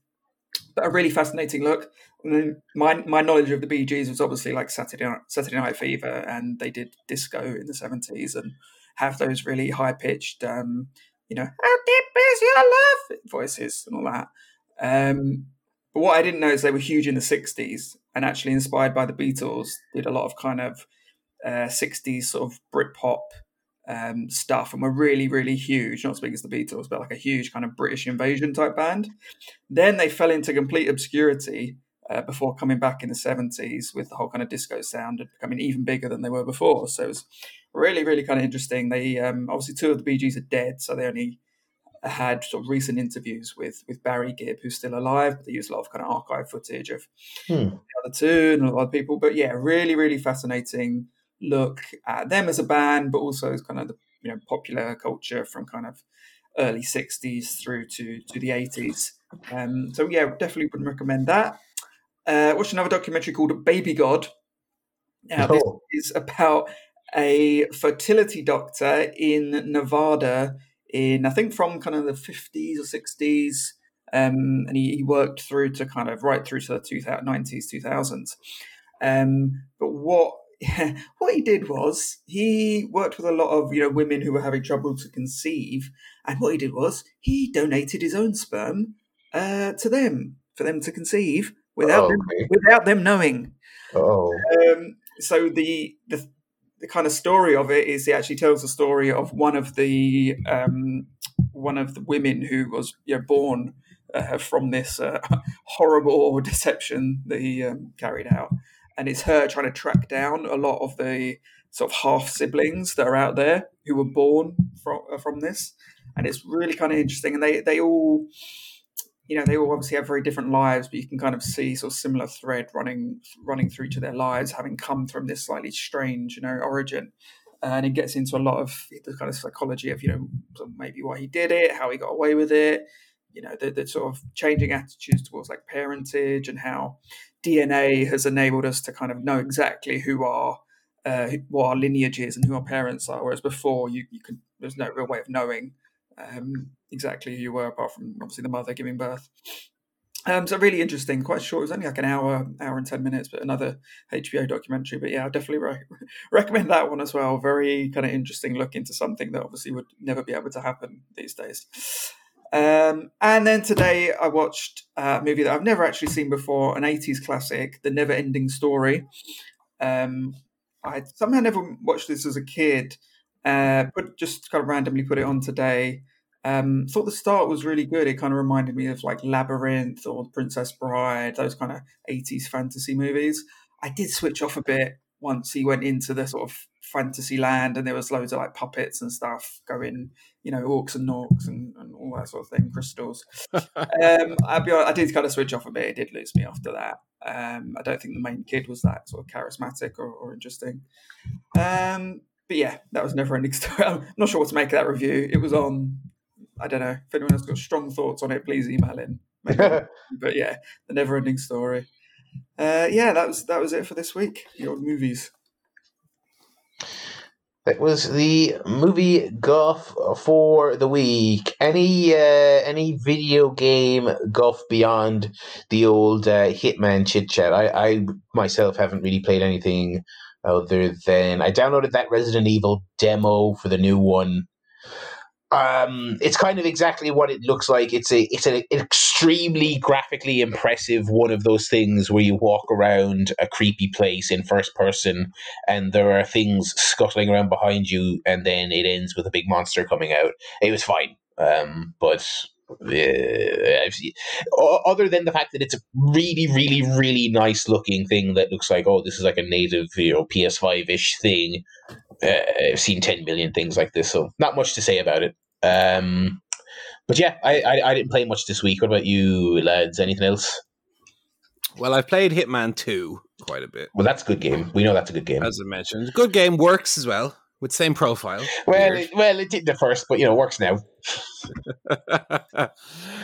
But a really fascinating look. My my knowledge of the Bee Gees was obviously like Saturday Night, Saturday Night Fever, and they did disco in the seventies and have those really high pitched, um, you know, how deep is your love voices and all that. Um, but what I didn't know is they were huge in the '60s and actually inspired by the Beatles. Did a lot of kind of uh, '60s sort of Britpop um, stuff, and were really, really huge. Not as big as the Beatles, but like a huge kind of British invasion type band. Then they fell into complete obscurity uh, before coming back in the 70s with the whole kind of disco sound and becoming even bigger than they were before. So it was really, really kind of interesting. They um, obviously two of the Bee Gees are dead, so they only had sort of recent interviews with with Barry Gibb, who's still alive. But they used a lot of kind of archive footage of Hmm. the other two and a lot of other people. But yeah, really, really fascinating look at them as a band, but also as kind of the you know popular culture from kind of early 60s through to to the 80s. Um, so yeah, definitely would recommend that. Uh, watched another documentary called Baby God. Now, this Oh. is about a fertility doctor in Nevada in I think from kind of the 50s or 60s. Um, and he, he worked through to kind of right through to the 2000, 90s, 2000s. Um, but what what he did was he worked with a lot of you know women who were having trouble to conceive, and what he did was he donated his own sperm uh, to them for them to conceive without Oh, them, okay. without them knowing. Oh. Um, so the, the the kind of story of it is he actually tells the story of one of the um, one of the women who was you know, born uh, from this uh, horrible deception that he um, carried out, and it's her trying to track down a lot of the sort of half siblings that are out there who were born from uh, from this, and it's really kind of interesting, and they they all you know they all obviously have very different lives but you can kind of see sort of similar thread running running through to their lives having come from this slightly strange you know origin. And it gets into a lot of the kind of psychology of you know maybe why he did it how he got away with it you know the, the sort of changing attitudes towards like parentage and how dna has enabled us to kind of know exactly who our uh, what our lineage is and who our parents are whereas before you, you could there's no real way of knowing um, exactly who you were, apart from obviously the mother giving birth. Um, so really interesting, quite short. It was only like an hour, hour and ten minutes, but another HBO documentary. But yeah, I definitely re- recommend that one as well. Very kind of interesting look into something that obviously would never be able to happen these days. Um, and then today I watched a movie that I've never actually seen before, an '80s classic, The Never Ending Story. Um, I somehow never watched this as a kid, uh, but just kind of randomly put it on today. Um, thought the start was really good. It kind of reminded me of like Labyrinth or Princess Bride, those kind of 80s fantasy movies. I did switch off a bit once he went into the sort of fantasy land and there was loads of like puppets and stuff going, you know, orcs and norks and, and all that sort of thing, crystals. um, I'll be honest, I did kind of switch off a bit. It did lose me after that. Um, I don't think the main kid was that sort of charismatic or, or interesting. Um, but yeah, that was never ending story. I'm not sure what to make of that review. It was on. I don't know if anyone has got strong thoughts on it. Please email in. But yeah, the never ending story. Uh, yeah, that was that was it for this week. The old movies. That was the movie guff for the week. Any uh, any video game guff beyond the old uh, Hitman chit chat? I, I myself haven't really played anything other than I downloaded that Resident Evil demo for the new one. Um, it's kind of exactly what it looks like. It's a it's an extremely graphically impressive one of those things where you walk around a creepy place in first person and there are things scuttling around behind you, and then it ends with a big monster coming out. It was fine, um, but uh, other than the fact that it's a really, really, really nice looking thing that looks like oh, this is like a native, you know, PS5 ish thing. Uh, I've seen ten million things like this, so not much to say about it. Um, but yeah, I, I I didn't play much this week. What about you, lads? Anything else? Well, I've played Hitman 2 quite a bit, Well, that's a good game. We know that's a good game. as I mentioned. Good game, works as well, with same profile. well, Weird. it, well, it did the first, but you know, works now.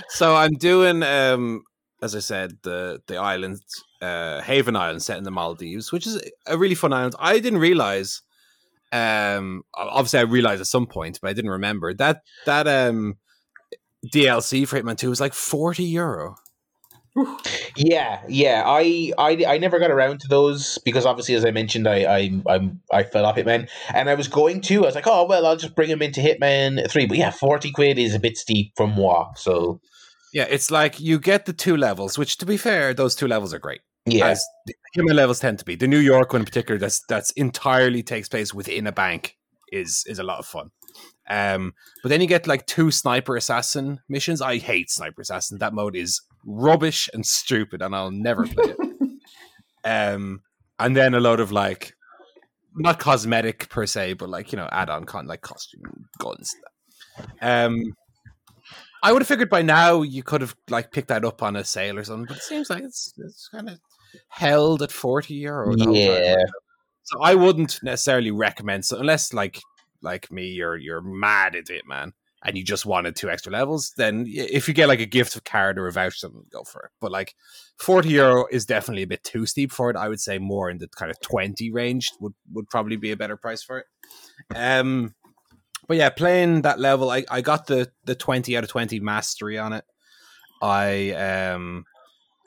so I'm doing, um, as I said, the the island, uh, Haven Island, set in the Maldives, which is a really fun island. I didn't realize. Um, obviously, I realized at some point, but I didn't remember that that um DLC for Hitman Two was like forty euro. Yeah, yeah. I, I, I never got around to those because obviously, as I mentioned, I, I, I'm, I fell off Hitman, and I was going to. I was like, oh well, I'll just bring him into Hitman Three. But yeah, forty quid is a bit steep for moi. So Yeah, it's like you get the two levels, which to be fair, those two levels are great. Yeah, the human levels tend to be. The New York one in particular, that's that's entirely takes place within a bank is is a lot of fun. Um, but then you get like two sniper assassin missions. I hate sniper assassin. That mode is rubbish and stupid, and I'll never play it. um, and then a load of like not cosmetic per se, but like you know add-on con like costume guns. Um, I would have figured by now you could have like picked that up on a sale or something, but it seems like it's it's kind of held at forty euro. the time. yeah. So I wouldn't necessarily recommend so unless like like me you're you're mad at it, man, and you just wanted two extra levels, then if you get like a gift of card or a voucher, something, go for it. But like forty euro is definitely a bit too steep for it. I would say more in the kind of twenty range would would probably be a better price for it. Um but yeah, playing that level, I, I got the the twenty out of twenty mastery on it. I um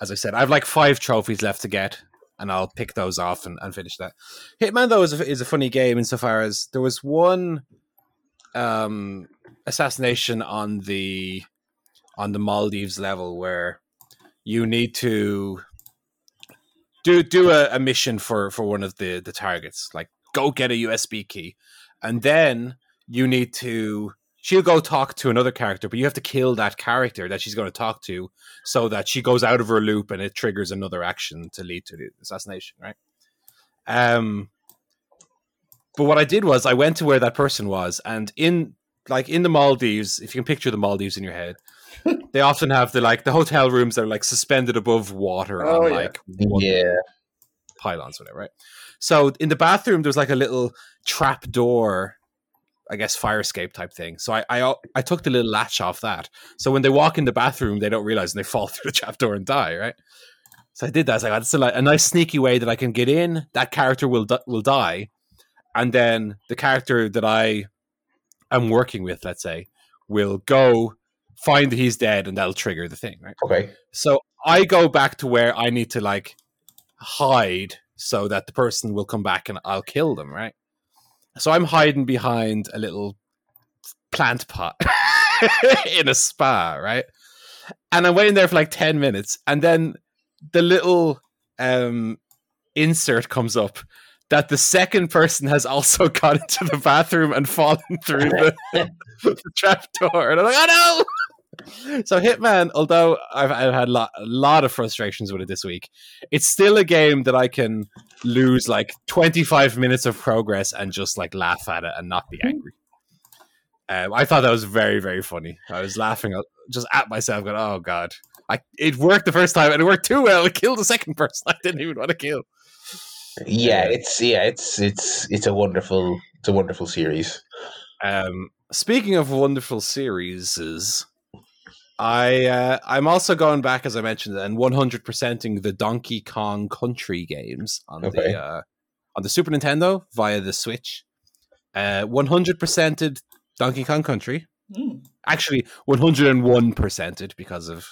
as I said, I have like five trophies left to get, and I'll pick those off and, and finish that. Hitman though is a, is a funny game insofar as there was one um assassination on the on the Maldives level where you need to do do a, a mission for for one of the the targets like go get a USB key and then you need to she'll go talk to another character but you have to kill that character that she's going to talk to so that she goes out of her loop and it triggers another action to lead to the assassination right um but what i did was i went to where that person was and in like in the maldives if you can picture the maldives in your head they often have the like the hotel rooms that are like suspended above water Oh, on yeah. like one Yeah. pylons, whatever, right? So in the bathroom, there's like a little trap door, I guess fire escape type thing. So I, I uh, I took the little latch off that. So when they walk in the bathroom, they don't realize and they fall through the trap door and die, right? So I did that. I was like, "Oh, it's a, a nice sneaky way that I can get in. That character will will die, and then the character that I am working with, let's say, will go find that he's dead, and that'll trigger the thing, right? Okay. So I go back to where I need to like hide so that the person will come back and I'll kill them, right? So I'm hiding behind a little plant pot in a spa, right? And I'm waiting there for like 10 minutes and then the little um insert comes up that the second person has also gone into the bathroom and fallen through the, the trap door. And I'm like, oh no! So Hitman, although I've, I've had lot, a lot of frustrations with it this week, it's still a game that I can lose like 25 minutes of progress and just like laugh at it and not be angry. Um, I thought that was very, very funny. I was laughing just at myself, going, "Oh God!" I it worked the first time and it worked too well. It killed the second person I didn't even want to kill. Yeah, it's yeah, it's it's it's a wonderful it's a wonderful series. Um, speaking of wonderful series, I uh, I'm also going back as I mentioned and 100 percenting the Donkey Kong Country games on Okay. the uh, on the Super Nintendo via the Switch. Uh, 100 percented Donkey Kong Country. Mm. Actually, 101 percented because of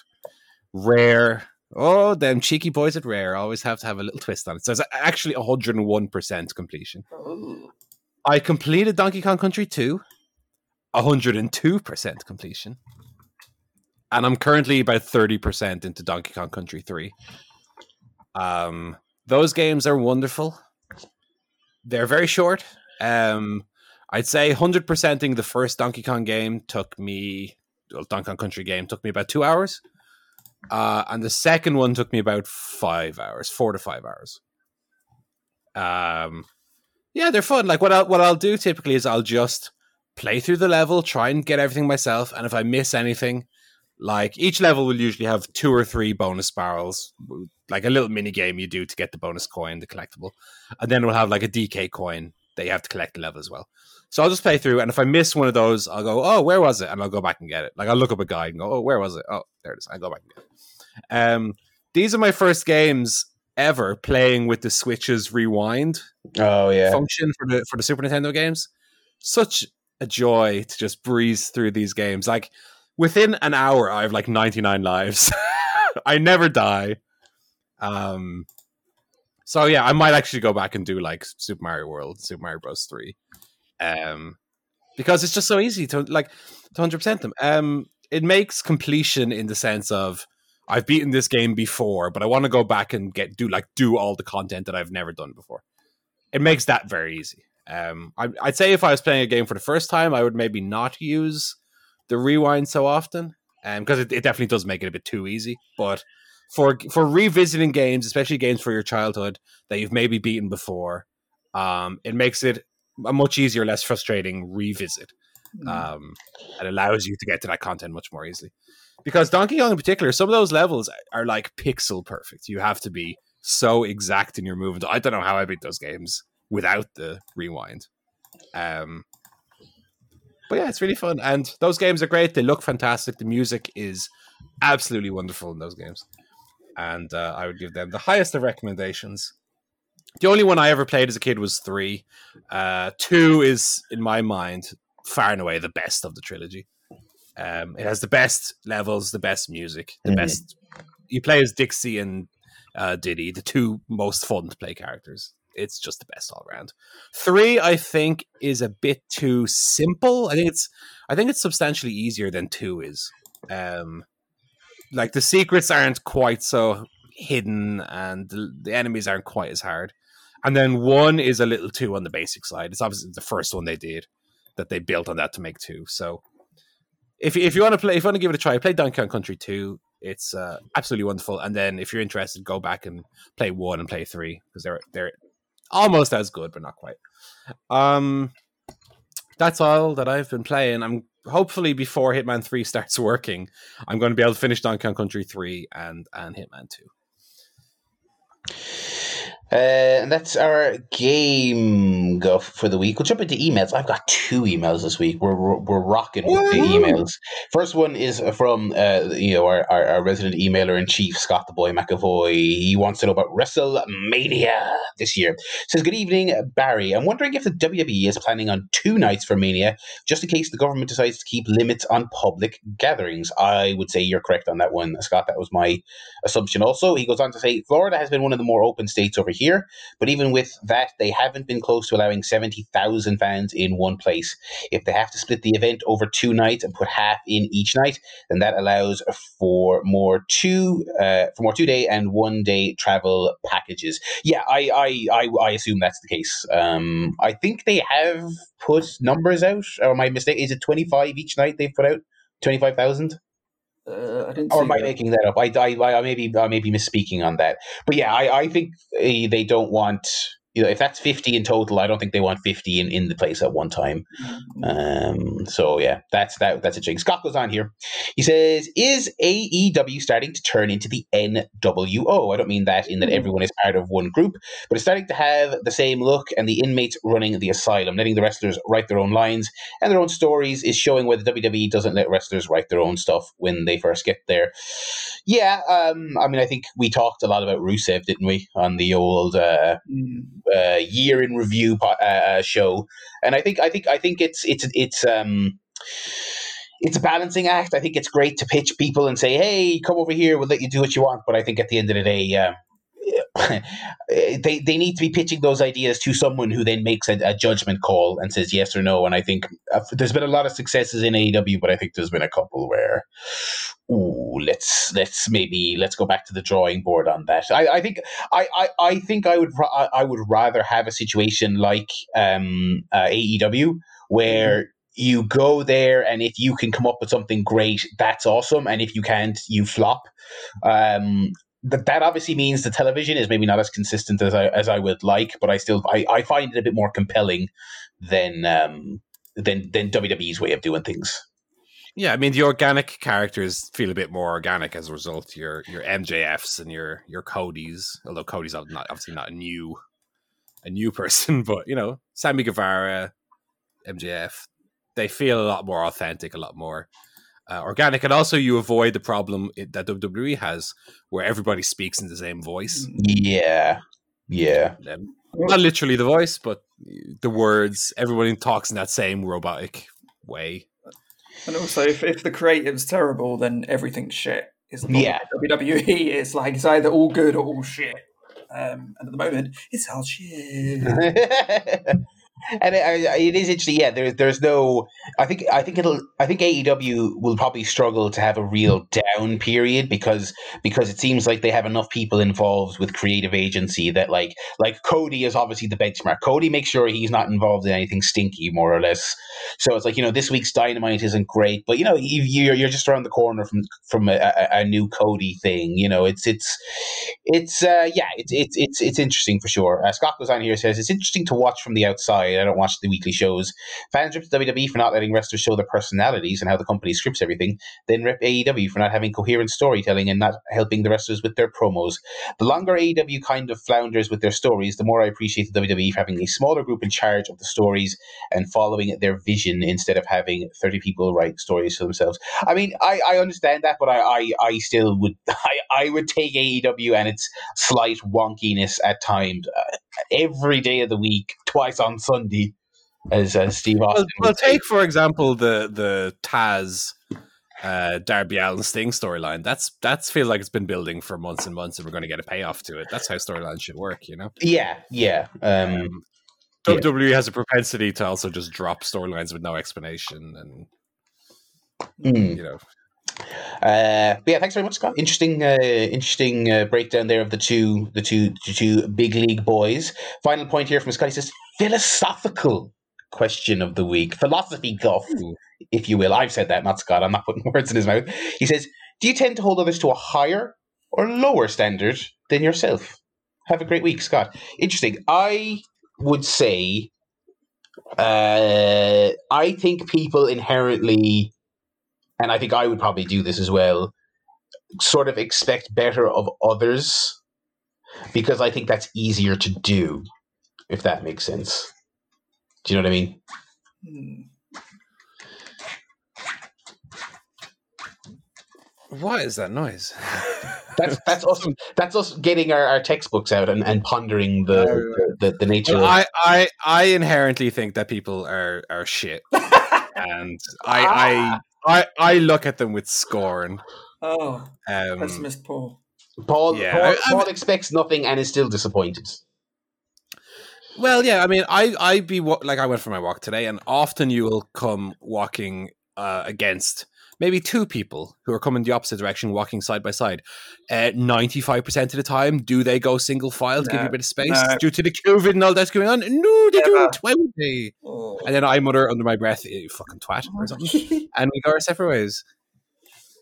Rare. Oh, them cheeky boys at Rare always have to have a little twist on it. So it's actually 101 percent completion. Oh. I completed Donkey Kong Country 2, 102% completion. And I'm currently about 30% into Donkey Kong Country 3. Um, those games are wonderful. They're very short. Um, I'd say 100%ing the first Donkey Kong game took me, well, Donkey Kong Country game took me about two hours. Uh, and the second one took me about five hours, four to five hours. Um, yeah, they're fun. Like what I'll what I'll do typically is I'll just play through the level, try and get everything myself, and if I miss anything, Like each level will usually have two or three bonus barrels, like a little mini game you do to get the bonus coin, the collectible, and then we'll have like a DK coin that you have to collect the level as well. So I'll just play through, and if I miss one of those, I'll go, "Oh, where was it?" and I'll go back and get it. Like I'll look up a guide and go, "Oh, where was it? Oh, there it is." I go back and get it. Um, these are my first games ever playing with the Switch's rewind Oh yeah. function for the for the Super Nintendo games. Such a joy to just breeze through these games. Like within an hour, I have like ninety nine lives. I never die. Um. So yeah, I might actually go back and do like Super Mario World, Super Mario Bros. Three, um, because it's just so easy to like to hundred percent them. Um, it makes completion in the sense of I've beaten this game before, but I want to go back and get do like do all the content that I've never done before. It makes that very easy. Um, I, I'd say if I was playing a game for the first time, I would maybe not use the rewind so often, and because it, it definitely does make it a bit too easy. But for for revisiting games, especially games for your childhood that you've maybe beaten before, um, it makes it a much easier, less frustrating revisit. Mm. Um, it allows you to get to that content much more easily. Because Donkey Kong in particular, some of those levels are like pixel perfect. You have to be so exact in your movement. I don't know how I beat those games without the rewind. Um, but yeah, it's really fun, and those games are great. They look fantastic. The music is absolutely wonderful in those games, and uh, I would give them the highest of recommendations. The only one I ever played as a kid was three. Uh, two is, in my mind, far and away the best of the trilogy. Um, it has the best levels, the best music, the Mhm. best. You play as Dixie and uh, Diddy, the two most fun to play characters. It's just the best all around. Three, I think, is a bit too simple. I think it's, I think it's substantially easier than two is. Um, like the secrets aren't quite so hidden, and the, enemies aren't quite as hard. And then one is a little too on the basic side. It's obviously the first one they did that they built on that to make two. So if if you want to play, if you want to give it a try, play Donkey Kong Country two. It's uh, absolutely wonderful. And then if you're interested, go back and play one and play three because they're they're almost as good, but not quite. Um, that's all that I've been playing. I'm hopefully before Hitman three starts working, I'm going to be able to finish Donkey Kong Country three and and Hitman two. Uh, and that's our game guff for the week. We'll jump into emails. I've got two emails this week. We're we're, we're rocking with the emails. First one is from uh, you know our, our, our resident emailer in chief, Scott the Boy McAvoy. He wants to know about WrestleMania this year. Says good evening, Barry. I'm wondering if the WWE is planning on two nights for Mania, just in case the government decides to keep limits on public gatherings. I would say you're correct on that one, Scott. That was my assumption. Also, he goes on to say Florida has been one of the more open states over here. But even with that, they haven't been close to allowing 70,000 fans in one place. If they have to split the event over two nights and put half in each night, then that allows for more two uh, for more two day and one day travel packages. Yeah, I I, I, I assume that's the case. Um, I think they have put numbers out. Or my mistake is it 25 each night they've put out? 25,000? Uh, I didn't. Or am I making that up? I, I, I may be I may be misspeaking on that. But yeah, I, I think eh, they don't want you know if that's fifty in total, I don't think they want fifty in, in the place at one time. Um, so yeah, that's that that's a jig. Scott goes on here. He says, "Is AEW starting to turn into the NWO? I don't mean that in that Hmm. everyone is part of one group, but it's starting to have the same look, and the inmates running the asylum, letting the wrestlers write their own lines and their own stories, is showing where the WWE doesn't let wrestlers write their own stuff when they first get there." Yeah, um, I mean, I think we talked a lot about Rusev, didn't we, on the old uh, Mm. Uh, year in review uh, uh, show, and I think I think I think it's it's it's um it's a balancing act. I think it's great to pitch people and say, "Hey, come over here. We'll let you do what you want." But I think at the end of the day, uh, they they need to be pitching those ideas to someone who then makes a, a judgment call and says yes or no. And I think uh, there's been a lot of successes in AEW, but I think there's been a couple where, ooh, let's let's maybe let's go back to the drawing board on that. I, I think I, I, I think I would I I would rather have a situation like um, uh, AEW where you go there and if you can come up with something great, that's awesome, and if you can't, you flop. Um, that that obviously means the television is maybe not as consistent as I as I would like, but I still I, I find it a bit more compelling than um, than than WWE's way of doing things. Yeah, I mean the organic characters feel a bit more organic as a result. Your your MJFs and your your Cody's, although Cody's not obviously not a new a new person, but you know Sammy Guevara, MJF, they feel a lot more authentic, a lot more uh, organic, and also you avoid the problem that WWE has, where everybody speaks in the same voice. Yeah, yeah. Um, not literally the voice, but the words. Everybody talks in that same robotic way. And also, if, if the creative's terrible, then everything's shit. It's not Yeah. WWE. It's like it's either all good or all shit. Um, and at the moment, it's all shit. and it, it is interesting. Yeah, there's there's no. I think I think it'll. I think AEW will probably struggle to have a real down period because because it seems like they have enough people involved with creative agency that like like Cody is obviously the benchmark. Cody makes sure he's not involved in anything stinky, more or less. So it's like you know this week's Dynamite isn't great, but you know you, you're you're just around the corner from from a, a, a new Cody thing. You know it's it's it's uh, yeah it's it's it's it's interesting for sure. Uh, Scott goes on here says it's interesting to watch from the outside. I don't watch the weekly shows. Fans rip WWE for not letting wrestlers show their personalities and how the company scripts everything. Then rip AEW for not having coherent storytelling and not helping the wrestlers with their promos. The longer AEW kind of flounders with their stories, the more I appreciate the WWE for having a smaller group in charge of the stories and following their vision instead of having 30 people write stories for themselves. I mean, I, I understand that, but I, I, I still would I, I would take AEW and its slight wonkiness at times uh, every day of the week, twice on Sunday, as, as Steve Well, Austin well say. take for example the the Taz uh, Darby Allin Sting storyline. That's that's feels like it's been building for months and months, and we're going to get a payoff to it. That's how storylines should work, you know. Yeah, yeah. Um, Um, Yeah. WWE has a propensity to also just drop storylines with no explanation, and mm. you know, Uh, but yeah, thanks very much, Scott. Interesting, uh, interesting uh, breakdown there of the two, the two, the two big league boys. Final point here from Scott. He says philosophical question of the week, philosophy guff, if you will. I've said that, not Scott. I'm not putting words in his mouth. He says, "Do you tend to hold others to a higher or lower standard than yourself?" Have a great week, Scott. Interesting. I would say, uh, I think people inherently and I think I would probably do this as well, sort of expect better of others because I think that's easier to do, if that makes sense. Do you know what I mean? Hmm. what is that noise? That's that's us that's us getting our, our textbooks out and, and pondering the, the, the, the nature Well, of I, I I inherently think that people are are shit, and I I I I look at them with scorn. Oh, Um, pessimist Paul. Paul, Yeah, Paul, I- I Paul expects nothing and is still disappointed. Well, yeah, I mean, I I be like I went for my walk today, and often you will come walking uh, against maybe two people who are coming the opposite direction, walking side by side. Ninety five percent of the time, do they go single file to give you a bit of space no. due to the COVID and all that's going on? No, they Never. don't. Why would they? Oh. And then I mutter under my breath, "You fucking twat" or something, and we go our separate ways.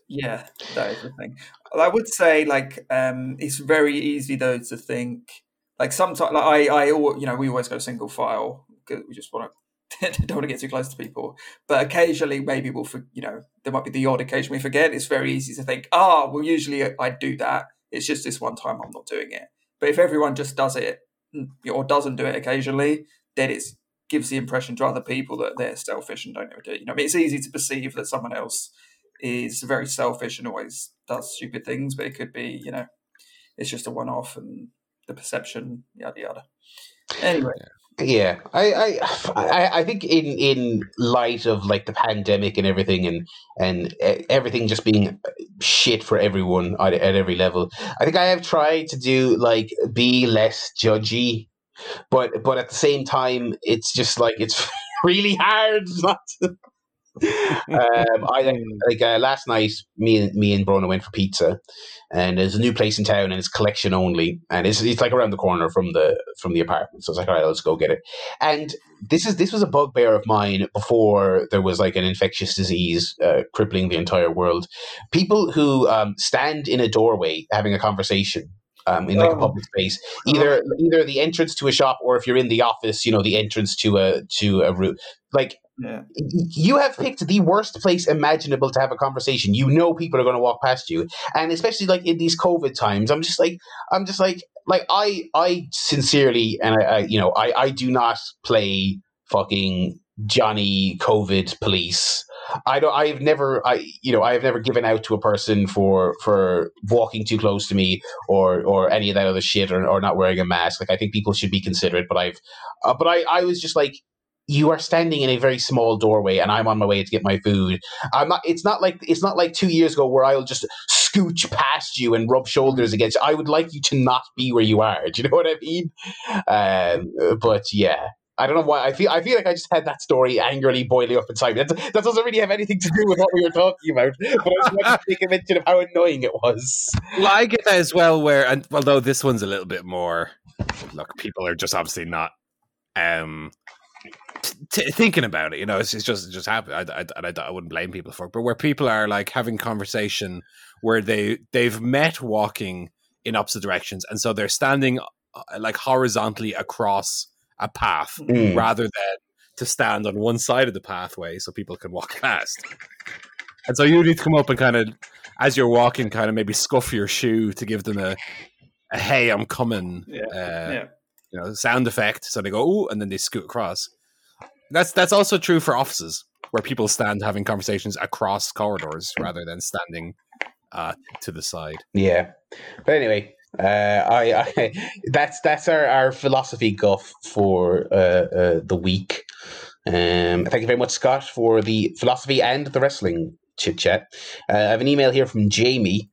yeah, that is the thing. I would say, like, um, it's very easy though to think, like, sometimes, like, I, I, you know, we always go single file because we just want to. don't want to get too close to people, but occasionally maybe we'll, for, you know, there might be the odd occasion we forget. It's very easy to think, ah, well, usually I do that. It's just this one time I'm not doing it. But if everyone just does it mm, or doesn't do it occasionally, then it gives the impression to other people that they're selfish and don't ever do it. You know, I mean, it's easy to perceive that someone else is very selfish and always does stupid things, but it could be, you know, it's just a one-off and the perception, yada yada. Anyway, Yeah, I, I, I, I think in in light of like the pandemic and everything, and and everything just being shit for everyone at, at every level, I think I have tried to do like be less judgy, but but at the same time, it's just like it's really hard not. To, um, I like, like uh, last night, me and me and Brona went for pizza, and there's a new place in town, and it's collection only, and it's it's like around the corner from the from the apartment. So it's like, all right, let's go get it. And this is this was a bugbear of mine before there was like an infectious disease uh, crippling the entire world. People who um, stand in a doorway having a conversation. Um, in like a Oh. public space, either either the entrance to a shop, or if you're in the office, you know the entrance to a to a room. Like Yeah. You have picked the worst place imaginable to have a conversation. You know people are going to walk past you, and especially like in these COVID times, I'm just like, I'm just like, like I, I sincerely, and I, I you know, I, I do not play fucking Johnny COVID police. I don't. I've never. I you know. I've never given out to a person for for walking too close to me or or any of that other shit or, or not wearing a mask. Like I think people should be considerate. But I've. Uh, but I I was just like. You are standing in a very small doorway, and I'm on my way to get my food. I'm not. It's not like it's not like two years ago where I'll just scooch past you and rub shoulders against you. I would like you to not be where you are. Do you know what I mean? Um, but yeah, I don't know why. I feel I feel like I just had that story angrily boiling up inside me. That, that doesn't really have anything to do with what we were talking about. But I just wanted to make a mention of how annoying it was. Well, I get that as well. Where and although this one's a little bit more, look, people are just obviously not um t- thinking about it. You know, it's, it's just it just happened. I, I, I, I wouldn't blame people for it. But where people are like having conversation where they they've met walking in opposite directions, and so they're standing uh, like horizontally across a path Mm. rather than to stand on one side of the pathway so people can walk past. And so you need to come up and kind of, as you're walking, kind of maybe scuff your shoe to give them a, a "Hey, I'm coming," Yeah. uh, yeah. you know, sound effect. So they go, "Ooh," and then they scoot across. That's that's also true for offices where people stand having conversations across corridors rather than standing uh, to the side. Yeah, but anyway, uh, I, I that's that's our, our philosophy guff for uh, uh, the week. Um, thank you very much, Scott, for the philosophy and the wrestling chit chat. Uh, I have an email here from Jamie.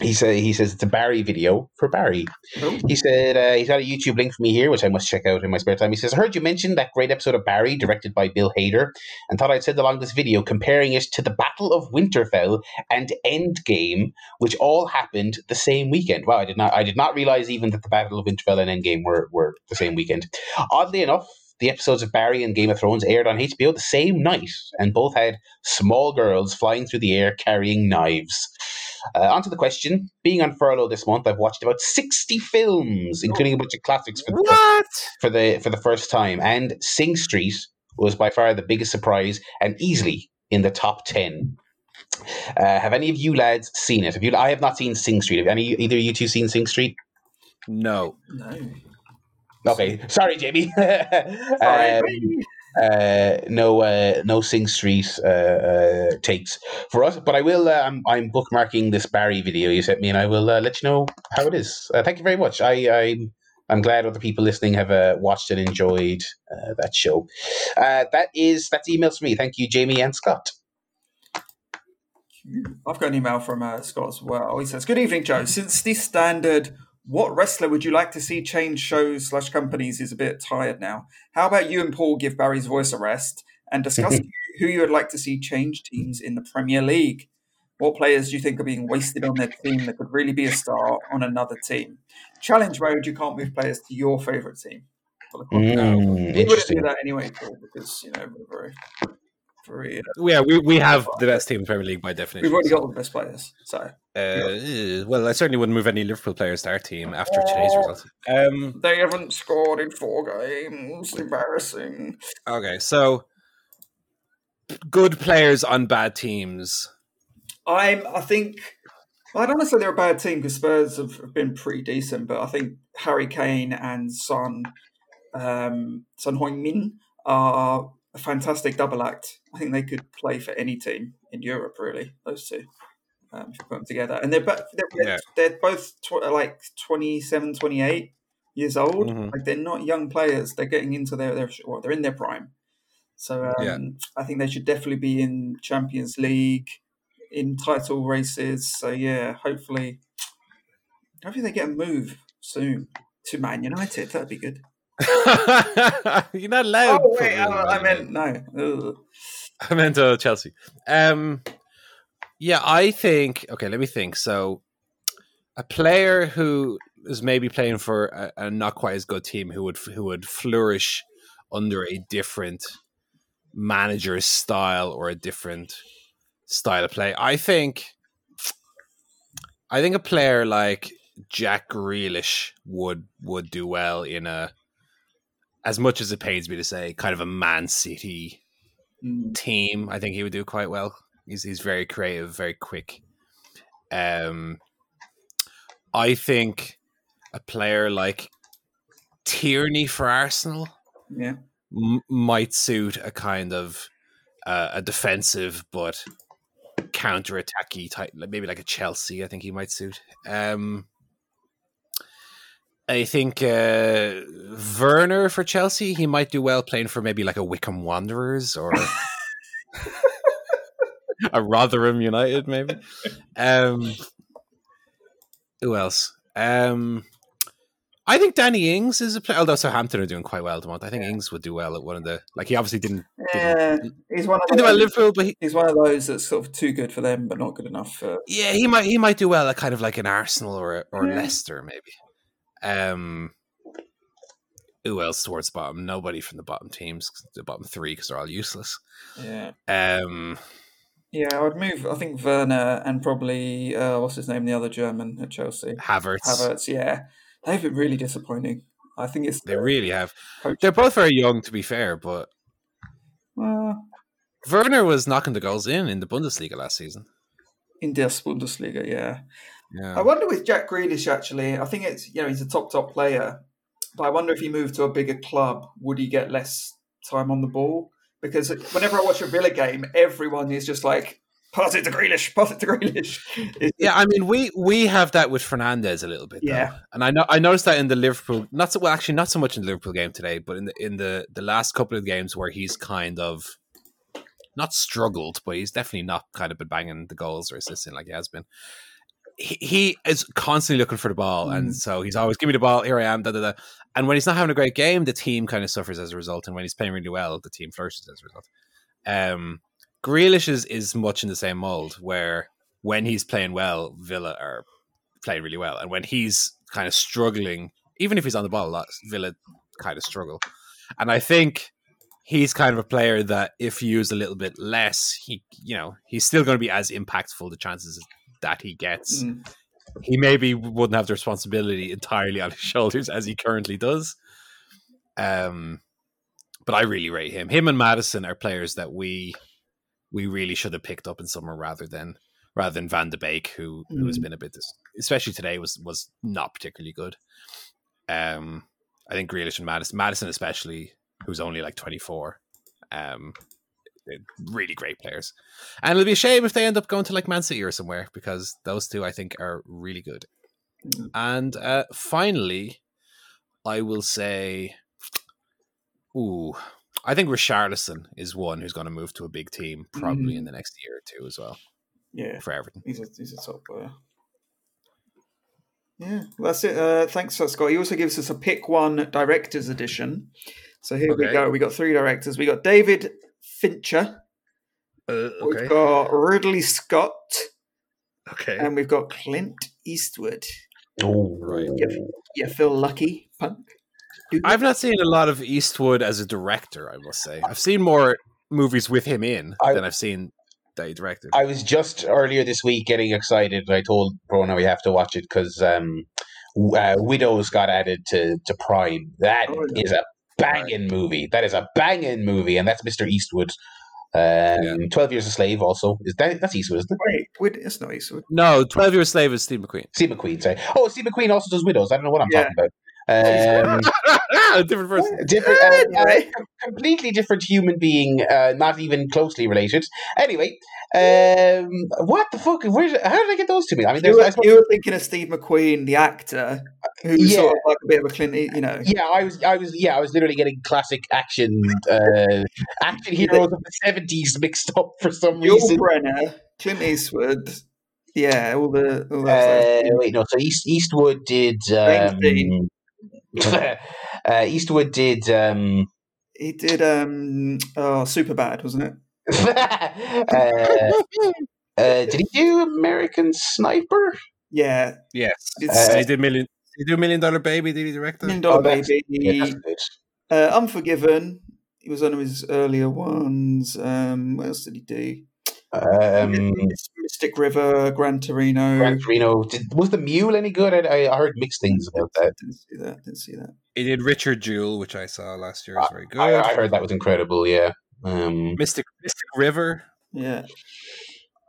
He said he says it's a Barry video for Barry. Oh. He said uh, he's got a YouTube link for me here, which I must check out in my spare time. He says, I heard you mention that great episode of Barry, directed by Bill Hader, and thought I'd send along this video comparing it to the Battle of Winterfell and Endgame, which all happened the same weekend. Wow, I did not I did not realize even that the Battle of Winterfell and Endgame were, were the same weekend. Oddly enough, the episodes of Barry and Game of Thrones aired on HBO the same night, and both had small girls flying through the air carrying knives. Uh, on to the question. Being on furlough this month, I've watched about 60 films, including a bunch of classics for the, What? for the for the first time. And Sing Street was by far the biggest surprise and easily in the top 10. Uh, have any of you lads seen it? Have you? I have not seen Sing Street. Have any either of you two seen Sing Street? No. No. Okay, sorry, Jamie. Sorry. Uh, no, uh, no Sing Street uh, uh, takes for us. But I will. Uh, I'm, I'm bookmarking this Barry video you sent me, and I will uh, let you know how it is. Thank you very much. I, I I'm glad other people listening have uh, watched and enjoyed uh, that show. Uh, that is that's emails for me. Thank you, Jamie and Scott. I've got an email from uh, Scott as well. He says, "Good evening, Joe. Since the standard, what wrestler would you like to see change shows slash companies is a bit tired now? How about you and Paul give Barry's voice a rest and discuss who you would like to see change teams in the Premier League? What players do you think are being wasted on their team that could really be a star on another team? Challenge mode, you can't move players to your favourite team. Mm, we wouldn't do that anyway, Paul, because you know we're very, Yeah, we, we have the best team in Premier League by definition. we've already got all the best players, so Uh, well, I certainly wouldn't move any Liverpool players to our team after today's result. Um, They haven't scored in four games. Embarrassing. okay, so good players on bad teams. I'm. I think. I don't want to say they're a bad team because Spurs have, have been pretty decent, but I think Harry Kane and Son, um, Son Heung-min are a fantastic double act. I think they could play for any team in Europe. Really, those two. Um, if you put them together, and they're both they're, Yeah. they're both tw- like 27, 28 years old. Mhm. Like they're not young players. They're getting into their their well, they're in their prime. So um, Yeah. I think they should definitely be in Champions League, in title races. So yeah, hopefully, hopefully they get a move soon to Man United. That'd be good. You're not allowed. Oh wait, put I, I meant no. I meant uh, Chelsea. Um, yeah, I think. Okay, let me think. So, a player who is maybe playing for a, a not quite as good team who would who would flourish under a different manager's style or a different style of play. I think. I think a player like Jack Grealish would would do well in a, as much as it pains me to say, kind of a Man City Mm. team, I think he would do quite well. He's he's very creative, very quick. Um, I think a player like Tierney for Arsenal Yeah. m- might suit a kind of uh, a defensive but counter attacky type, maybe like a Chelsea. I think he might suit. Um, I think uh, Werner for Chelsea, he might do well playing for maybe like a Wycombe Wanderers or a Rotherham United, maybe. Um, who else? Um, I think Danny Ings is a player. Although Southampton are doing quite well at the moment, I think Ings would do well at one of the. Like he obviously didn't, Yeah, he's one of didn't do well at those, Liverpool, but he, he's one of those that's sort of too good for them, but not good enough for. yeah, he might he might do well at kind of like an Arsenal or or Yeah. Leicester maybe. Um, who else towards the bottom? Nobody from the bottom teams, the bottom three, because they're all useless. Yeah, Um, yeah. I would move. I think Werner and probably uh, what's his name, the other German at Chelsea, Havertz, Havertz. Yeah, they've been really disappointing. I think it's they really have. coach. They're both very young, to be fair, but Well, Werner was knocking the goals in in the Bundesliga last season. in the Bundesliga, yeah. Yeah. I wonder with Jack Grealish actually. I think it's you know he's a top top player, but I wonder if he moved to a bigger club, would he get less time on the ball? Because whenever I watch a Villa game, everyone is just like pass it to Grealish, pass it to Grealish. Yeah, I mean, we we have that with Fernandes a little bit. though. Yeah. and I know I noticed that in the Liverpool, not so well, actually, not so much in the Liverpool game today, but in the in the the last couple of games where he's kind of not struggled, but he's definitely not kind of been banging the goals or assisting like he has been. He, is constantly looking for the ball, Mm. and so he's always give me the ball. Here I am. Da, da, da. And when he's not having a great game, the team kind of suffers as a result. And when he's playing really well, the team flourishes as a result. Um, Grealish is, is much in the same mold, where when he's playing well, Villa are playing really well, and when he's kind of struggling, even if he's on the ball a lot, Villa kind of struggle. And I think he's kind of a player that if used a little bit less, he you know he's still going to be as impactful. The chances that he gets, Mm. he maybe wouldn't have the responsibility entirely on his shoulders as he currently does. Um, but I really rate him. Him and Maddison are players that we we really should have picked up in summer rather than rather than Van de Beek, who who has Mm. been a bit, dis- especially today, was was not particularly good. Um, I think Grealish and Maddison, Maddison especially, who's only like twenty four, um, really great players, and it'll be a shame if they end up going to like Man City or somewhere because those two I think are really good. Mm. And uh, finally, I will say, ooh, I think Richarlison is one who's going to move to a big team probably Mm. in the next year or two as well Yeah, for everything. he's a he's a top player. Yeah, well, that's it. Uh, thanks, for that, Scott. He also gives us a pick one directors edition. So here we go. We got three directors. We got David Fincher. Uh, We've got Ridley Scott, okay. and we've got Clint Eastwood. Oh, Right. You feel lucky, punk. Do- I've not seen a lot of Eastwood as a director. I must say, I've seen more movies with him in I- than I've seen that he directed. I was just earlier this week getting excited. I told Brona we have to watch it because um, uh, Widows got added to, to Prime. That Oh, yeah. is a banging movie. That is a banging movie, and that's Mr. Eastwood. Um, Twelve Years a Slave also is that that's Eastwood, isn't it? Wait, wait, it's not Eastwood. no, Twelve Years a Slave is Steve McQueen. Steve McQueen. Sorry. Oh, Steve McQueen also does Widows. I don't know what I'm Yeah. talking about. Um, a different person. different, uh, uh, completely different human being, uh, not even closely related. Anyway, um, what the fuck? Where? How did I get those to me? I mean, You there's. were, I suppose- you were thinking of Steve McQueen, the actor, who's Yeah. sort of like a bit of a Clint, E- you know. Yeah, I was, I was, yeah, I was literally getting classic action, uh, action heroes of the seventies mixed up for some Yul reason. Brynner, Clint Eastwood, yeah, all the all Uh, wait, no. So East, Eastwood did. Um, Springsteen. uh, Eastwood did. Um, he did um oh super bad, wasn't it? uh, uh, did he do American Sniper? Yeah, Yes, it's Uh, he did million. Did he do Million Dollar Baby? Did he direct Million that? Dollar Oh, Baby, Yeah, uh, Unforgiven. He was one of his earlier ones. Um, what else did he do? Um, Mystic River, Gran Torino. Gran Torino. Did, was the Mule any good? I, I heard mixed things about that. Didn't see that. Didn't see that. He did Richard Jewell, which I saw last year. It was very good. I, I heard that was incredible. Yeah. Um, Mystic Mystic River. Yeah,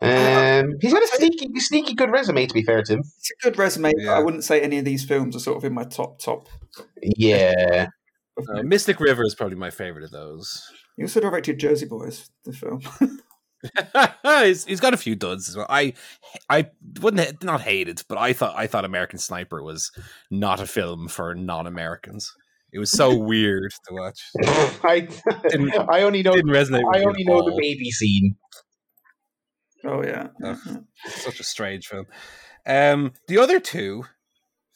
um, he's got a sneaky, sneaky good resume. To be fair to him, it's a good resume. But Yeah. I wouldn't say any of these films are sort of in my top top. yeah. Uh, Mystic River is probably my favorite of those. He also directed Jersey Boys, the film. he's, he's got a few duds as well. I I wouldn't ha- not hate it, but I thought I thought American Sniper was not a film for non-Americans. It was so weird to watch. I, Didn't- I only know, Didn't resonate. I only at know the baby scene. oh yeah, Ugh. Such a strange film. Um, the other two,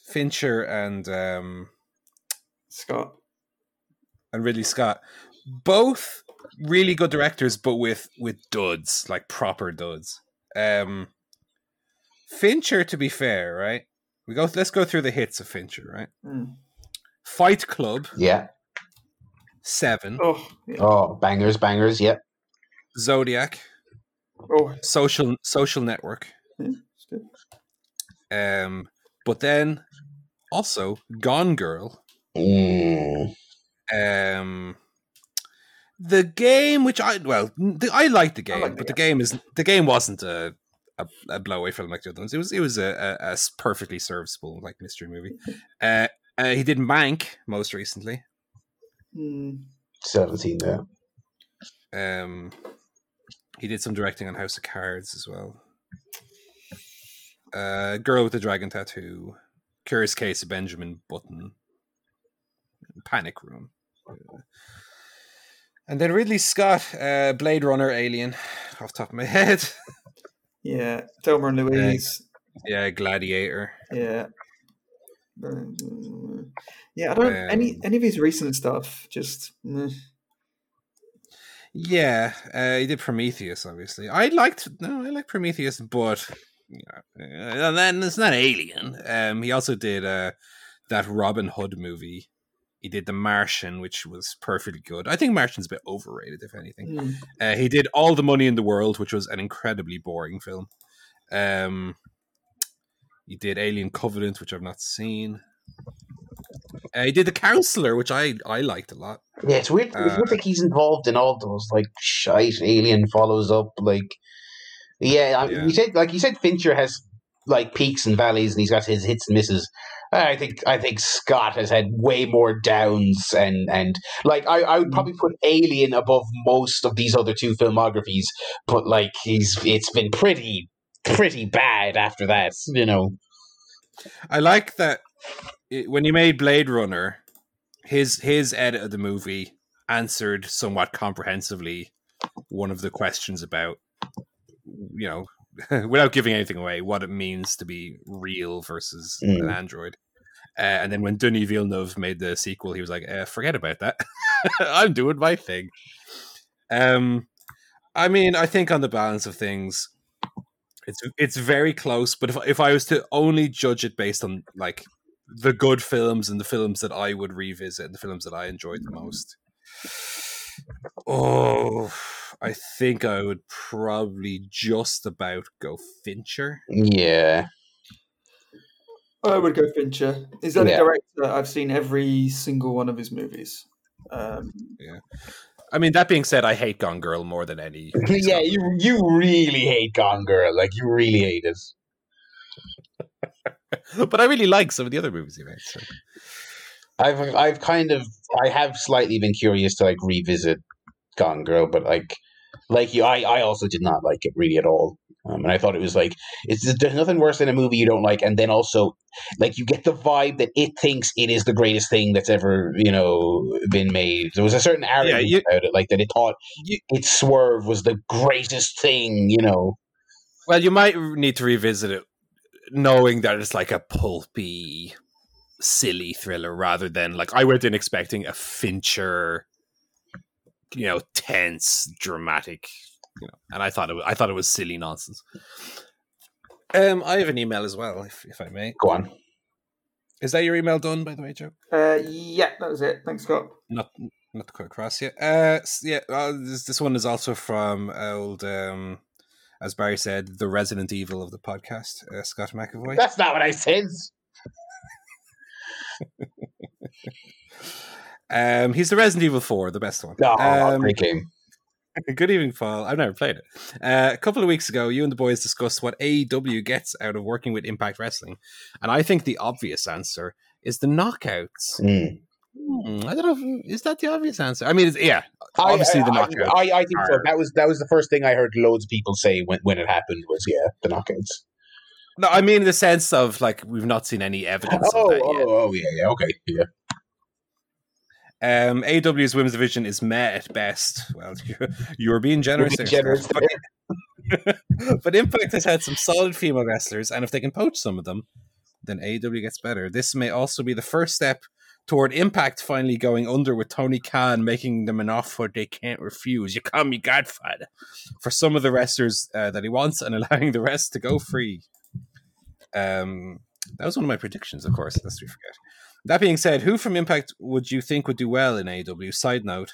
Fincher and um, Scott. and Ridley Scott, both really good directors, but with with duds, like proper duds. Um, Fincher, to be fair, right? We go. Let's go through the hits of Fincher, right? Mm. Fight Club, Yeah. Seven, Oh, yeah. Oh, bangers, bangers. Yep. Zodiac, oh, Social Social Network. yeah, good. Um, but then also Gone Girl. Mm. um the game which i well the, i like the game like the but the game. is the game wasn't a a, a blowaway film like the other ones. It was it was a a perfectly serviceable like mystery movie. Uh, uh he did mank most recently. Mm. 17 there. um he did some directing on house of cards as well. Uh girl with the dragon tattoo curious case of benjamin button panic room. Uh, and then ridley scott uh blade runner alien off the top of my head Yeah, Thelma and Louise. yeah gladiator Yeah. Yeah, I don't any Um, any of his recent stuff. Just meh. yeah uh he did prometheus obviously i liked no i like prometheus but you know, uh, and then it's not alien um he also did uh that robin hood movie he did the martian which was perfectly good i think martian's a bit overrated if anything Mm. Uh, he did All the Money in the World, which was an incredibly boring film. Um, he did Alien Covenant, which I've not seen. Uh, he did The Counselor, which I I liked a lot. Yeah, it's weird. Uh, it looks like he's involved in all those like shite. Alien follows up. Like, yeah, I, Yeah. you said like you said Fincher has like peaks and valleys, and he's got his hits and misses. I think I think Scott has had way more downs, and and like I, I would mm. probably put Alien above most of these other two filmographies, but like he's it's been pretty pretty bad after that. You know, I like that it, when he made Blade Runner, his his edit of the movie answered somewhat comprehensively one of the questions about you know without giving anything away what it means to be real versus an Mm. android. Uh, and then when Denis Villeneuve made the sequel, he was like, uh, "Forget about that. I'm doing my thing." Um, I mean, I think on the balance of things, it's it's very close. But if if I was to only judge it based on like the good films and the films that I would revisit and the films that I enjoyed the most, oh, I think I would probably just about go Fincher. yeah, I would go Fincher. He's the only Yeah. director I've seen every single one of his movies. Um, I mean, that being said, I hate Gone Girl more than any. yeah. You you really hate Gone Girl, like you really hate it. but I really like some of the other movies he made. So. I've I've kind of I have slightly been curious to like revisit Gone Girl, but like like you, I I also did not like it really at all. Um, and I thought it was like it's there's nothing worse than a movie you don't like, and then also like you get the vibe that it thinks it is the greatest thing that's ever you know been made. There was a certain arrogance you- about it, like that it thought You- its swerve was the greatest thing, you know. Well, you might need to revisit it, knowing that it's like a pulpy, silly thriller rather than like I went in expecting a Fincher, you know, tense, dramatic, you know, and I thought it was, I thought it was silly nonsense. Um, I have an email as well, if if I may. Go on. Is that your email done, by the way, Joe? uh, yeah, that was it. Thanks, Scott. Not not quite across yet. Uh, yeah. Uh, this this one is also from old um. As Barry said, the Resident Evil of the podcast, uh, Scott McAvoy. That's not what I said. Um, he's the Resident Evil Four, the best one. No, um, great game. Good evening, Paul. I've never played it. Uh, a couple of weeks ago, you and the boys discussed what AEW gets out of working with Impact Wrestling, and I think the obvious answer is the knockouts. Mm. Hmm, I don't know. If, is that the obvious answer? I mean, it's, yeah, I- obviously the knockouts. I, I think so. That was that was the first thing I heard loads of people say when, when it happened was yeah the knockouts. no, I mean in the sense of like we've not seen any evidence Oh, of that oh, yet. oh yeah yeah okay yeah. Um, AEW's women's division is met at best. Well, you're, you're being generous. being generous. But, but Impact has had some solid female wrestlers, and if they can poach some of them, then AEW gets better. This may also be the first step toward Impact finally going under with Tony Khan making them an offer they can't refuse. You call me Godfather for some of the wrestlers uh, that he wants, and allowing the rest to go free. Um, that was one of my predictions, of course. Lest we forget. That being said, who from Impact would you think would do well in AEW? Side note: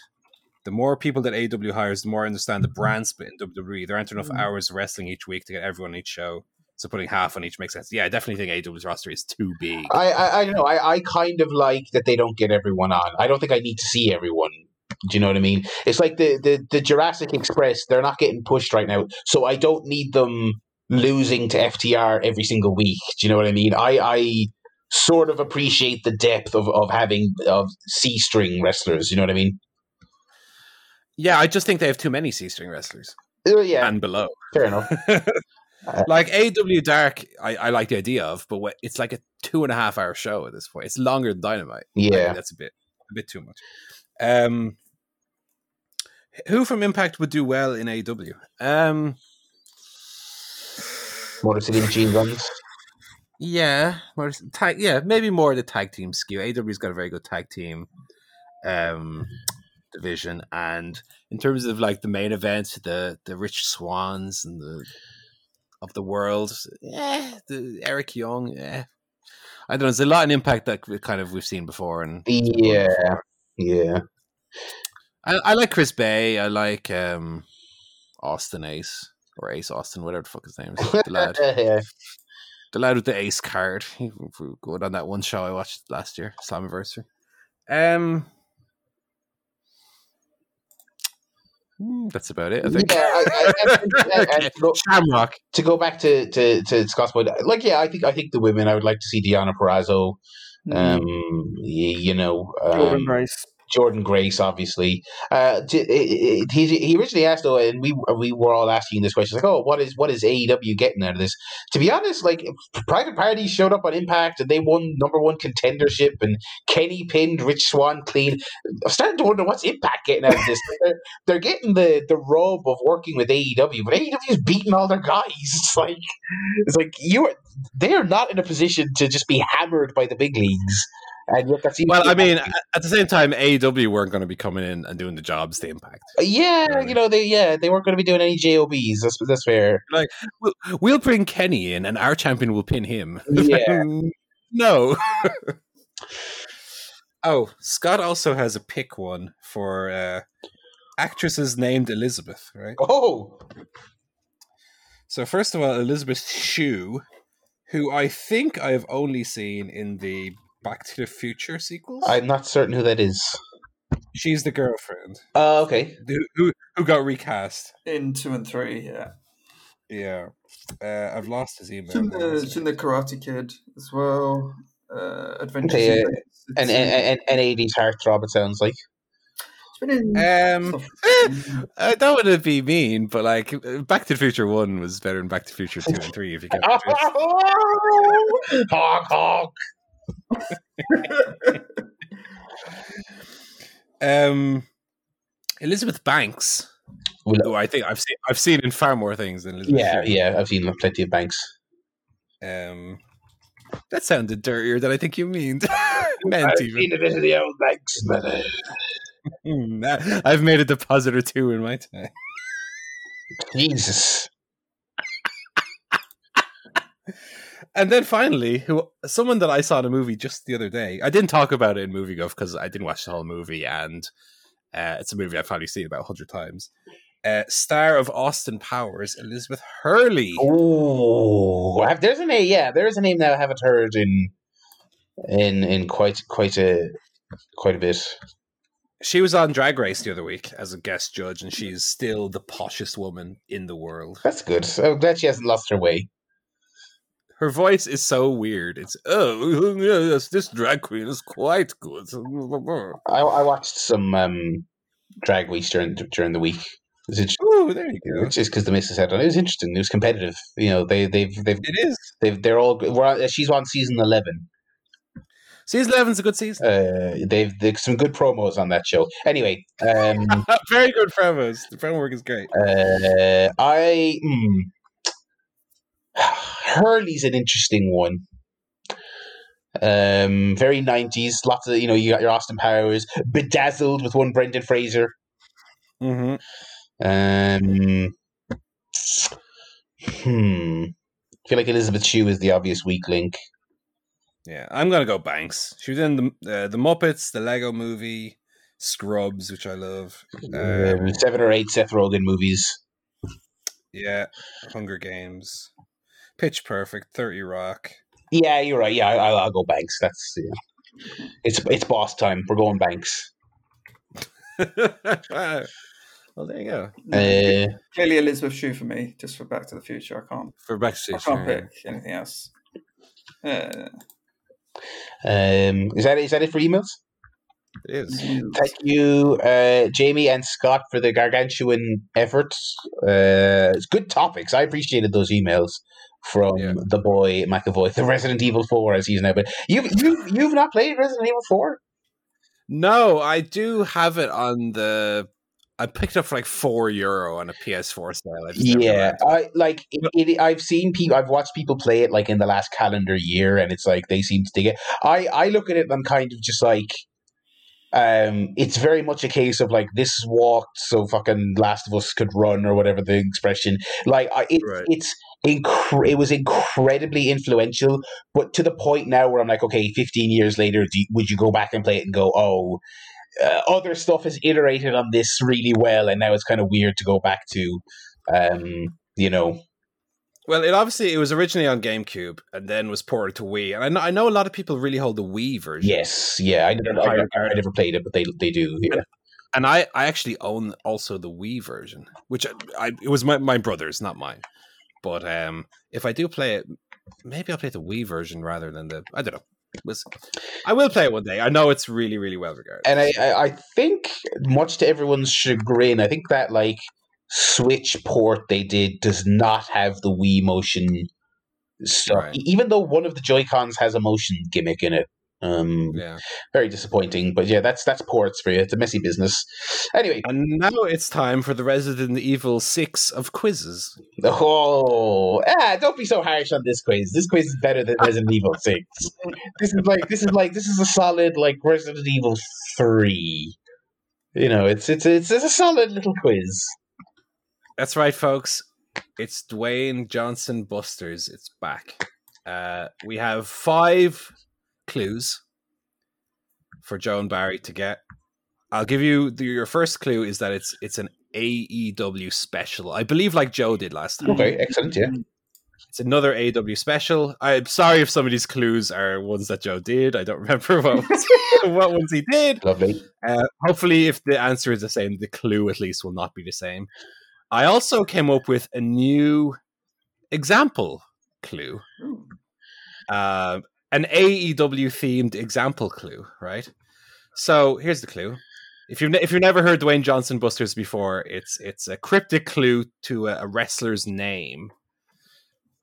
the more people that AEW hires, the more I understand the brand split in WWE. There aren't enough Mm. hours of wrestling each week to get everyone on each show. So putting half on each makes sense. Yeah, I definitely think AEW's roster is too big. I, I I don't know. I, I kind of like that they don't get everyone on. I don't think I need to see everyone. Do you know what I mean? It's like the, the, the Jurassic Express. They're not getting pushed right now, so I don't need them losing to FTR every single week. Do you know what I mean? I, I sort of appreciate the depth of, of having of C string wrestlers. You know what I mean? Yeah, I just think they have too many C string wrestlers Uh, yeah, and below. fair enough. like AEW Dark, I, I like the idea of, but what, it's like a two and a half hour show at this point. It's longer than Dynamite. Yeah, that's a bit a bit too much. Um, who from Impact would do well in AEW? Um, Motor City Machine Guns. Yeah, tag, yeah, maybe more the tag team skew. AEW's got a very good tag team um, division, and in terms of like the main event, the the Rich Swans and the of the world, yeah, the Eric Young, yeah. I don't know. There's a lot in Impact that we kind of we've seen before, and Yeah, yeah. I, I like Chris Bey. I like um, Austin Ace or Ace Austin, whatever the fuck his name is. The lad, yeah. The lad with the Ace card. He was good on that one show I watched last year, Slammiversary. Um, that's about it. I think. Yeah, I, I, I, I, I, to, go, Shamrock. to go back to, to, to Scott's point, like, yeah, I think I think the women. I would like to see Deonna Purrazzo. Um, you, you know, Mm. Jordynne um, Grace. Jordynne Grace, obviously. Uh, he, he originally asked though, and we we were all asking this question, like, oh, what is what is AEW getting out of this? To be honest, like Private Party showed up on Impact and they won number one contendership, and Kenny pinned Rich Swan clean. I'm starting to wonder what's Impact getting out of this. they're, they're getting the the rub of working with AEW, but AEW is beating all their guys. It's like it's like you are they are not in a position to just be hammered by the big leagues. And yet that Well, I mean, at at the same time, AEW weren't going to be coming in and doing the jobs to Impact. Yeah, Really? you know they yeah they weren't going to be doing any jobs. That's that's fair. We'll, we'll bring Kenny in, and our champion will pin him. Yeah. no. oh, Scott also has a pick one for uh, actresses named Elizabeth, right? Oh, So first of all, Elizabeth Shue, who I think I've only seen in the Back to the Future sequels. I'm not certain who that is. She's the girlfriend Uh, okay. who, who who got recast. In two and three, yeah. Yeah, uh, I've lost his email. She's in the, one she's in the Karate Kid as well. Uh, Adventures Okay, uh, Grace. And It's- and and, and 80s heartthrob. It sounds like. it's been Um, eh, I don't want to be mean, but like Back to the Future One was better than Back to the Future Two and Three. If you get the drift. honk honk. Um, Elizabeth Banks, who I think I've seen I've seen in far more things than Elizabeth. Yeah, Shue. yeah. I've seen plenty of banks. Um, that sounded dirtier than I think you mean. Meant I've even. seen it in the old banks, but uh, I've made a deposit or two in my time. Jesus. And then finally, who someone that I saw in a movie just the other day. I didn't talk about it in Movie Guff because I didn't watch the whole movie, and uh, it's a movie I've probably seen about hundred times. Uh, star of Austin Powers, Elizabeth Hurley. Oh, there's a name. Yeah, there is a name that I haven't heard in in in quite quite a quite a bit. she was on Drag Race the other week as a guest judge, and she's still the poshest woman in the world. That's good. I'm glad she hasn't lost her way. Her voice is so weird. It's oh yes, this drag queen is quite good. I, I watched some um, drag weeks during during the week. It was interesting. Oh, there you go. Which is because the missus had on. It was interesting. It was competitive. You know, they they've they've It is. they've they're all. We're she's on season eleven. Season 11's a good season. Uh, they've they've some good promos on that show. Anyway, um, Very good promos. The promo work is great. uh, I hmm. Hurley's an interesting one. Um, very nineties. Lots of you know. You got your Austin Powers, bedazzled with one Brendan Fraser. hmm Um, hmm. I feel like Elizabeth Shue is the obvious weak link. Yeah, I'm gonna go Banks. She was in the uh, the Muppets, the Lego Movie, Scrubs, which I love. Um, Um, seven or eight Seth Rogen movies. yeah, Hunger Games, Pitch Perfect, Thirty Rock. Yeah, you're right. Yeah, I, I'll, I'll go Banks. That's yeah. It's it's boss time. We're going Banks. well, there you go. Uh, Clearly, Elizabeth Shue for me, just for Back to the Future. I can't. For Back to the Future. I can't Future, pick anything else. Uh, um, is that is that it for emails? It is. Thank you, uh, Jamie and Scott, for the gargantuan efforts. Uh, it's good topics. I appreciated those emails from Yeah. the boy McAvoy, the Resident Evil Four, as he's now. But you you you've not played Resident Evil Four? No, I do have it on the. I picked up for like four euro on a PS4 sale. I Yeah, I like it, it. I've seen people. I've watched people play it like in the last calendar year, and it's like they seem to dig it. I I look at it and I'm kind of just like, um, it's very much a case of like this walked so fucking Last of Us could run or whatever the expression. Like I, it, Right. it's incre- It was incredibly influential, but to the point now where I'm like, okay, 15 years later, do you, would you go back and play it and go, oh? Uh, other stuff has iterated on this really well, and now it's kind of weird to go back to um, you know, Well, it obviously it was originally on GameCube and then was ported to Wii, and I know, I know a lot of people really hold the Wii version. yes, yeah. I never, I, I never played it, but they they do. Yeah. and I, I actually own also the Wii version, which I, I it was my, my brother's, not mine. But um, if I do play it, maybe I'll play the Wii version rather than the I don't know. We'll. I will play it one day. I know it's really really well regarded. And I, I, I think, much to everyone's chagrin, I think that like Switch port they did does not have the Wii motion stuff. Right. Even though one of the Joy Cons has a motion gimmick in it. Um, yeah. very disappointing, but yeah, that's that's ports for you. It's a messy business. Anyway, And now it's time for the Resident Evil Six of quizzes. oh, ah, don't be so harsh on this quiz. This quiz is better than Resident Evil Six. This is like this is like this is a solid like Resident Evil Three. You know, it's it's it's, it's a solid little quiz. That's right, folks. It's Dwayne Johnson Busters. It's back. Uh, we have five clues for Joe and Barry to get. I'll give you the, your first clue is that it's it's an AEW special. I believe, like Joe did last time. Okay, excellent. Yeah. It's another AEW special. I'm sorry if some of these clues are ones that Joe did. I don't remember what ones, what ones he did. Lovely. Uh, hopefully, if the answer is the same, the clue at least will not be the same. I also came up with a new example clue, uh, an AEW themed example clue, right? So here's the clue. If you've ne- if you've never heard Dwayne Johnson Busters before, it's it's a cryptic clue to a, a wrestler's name,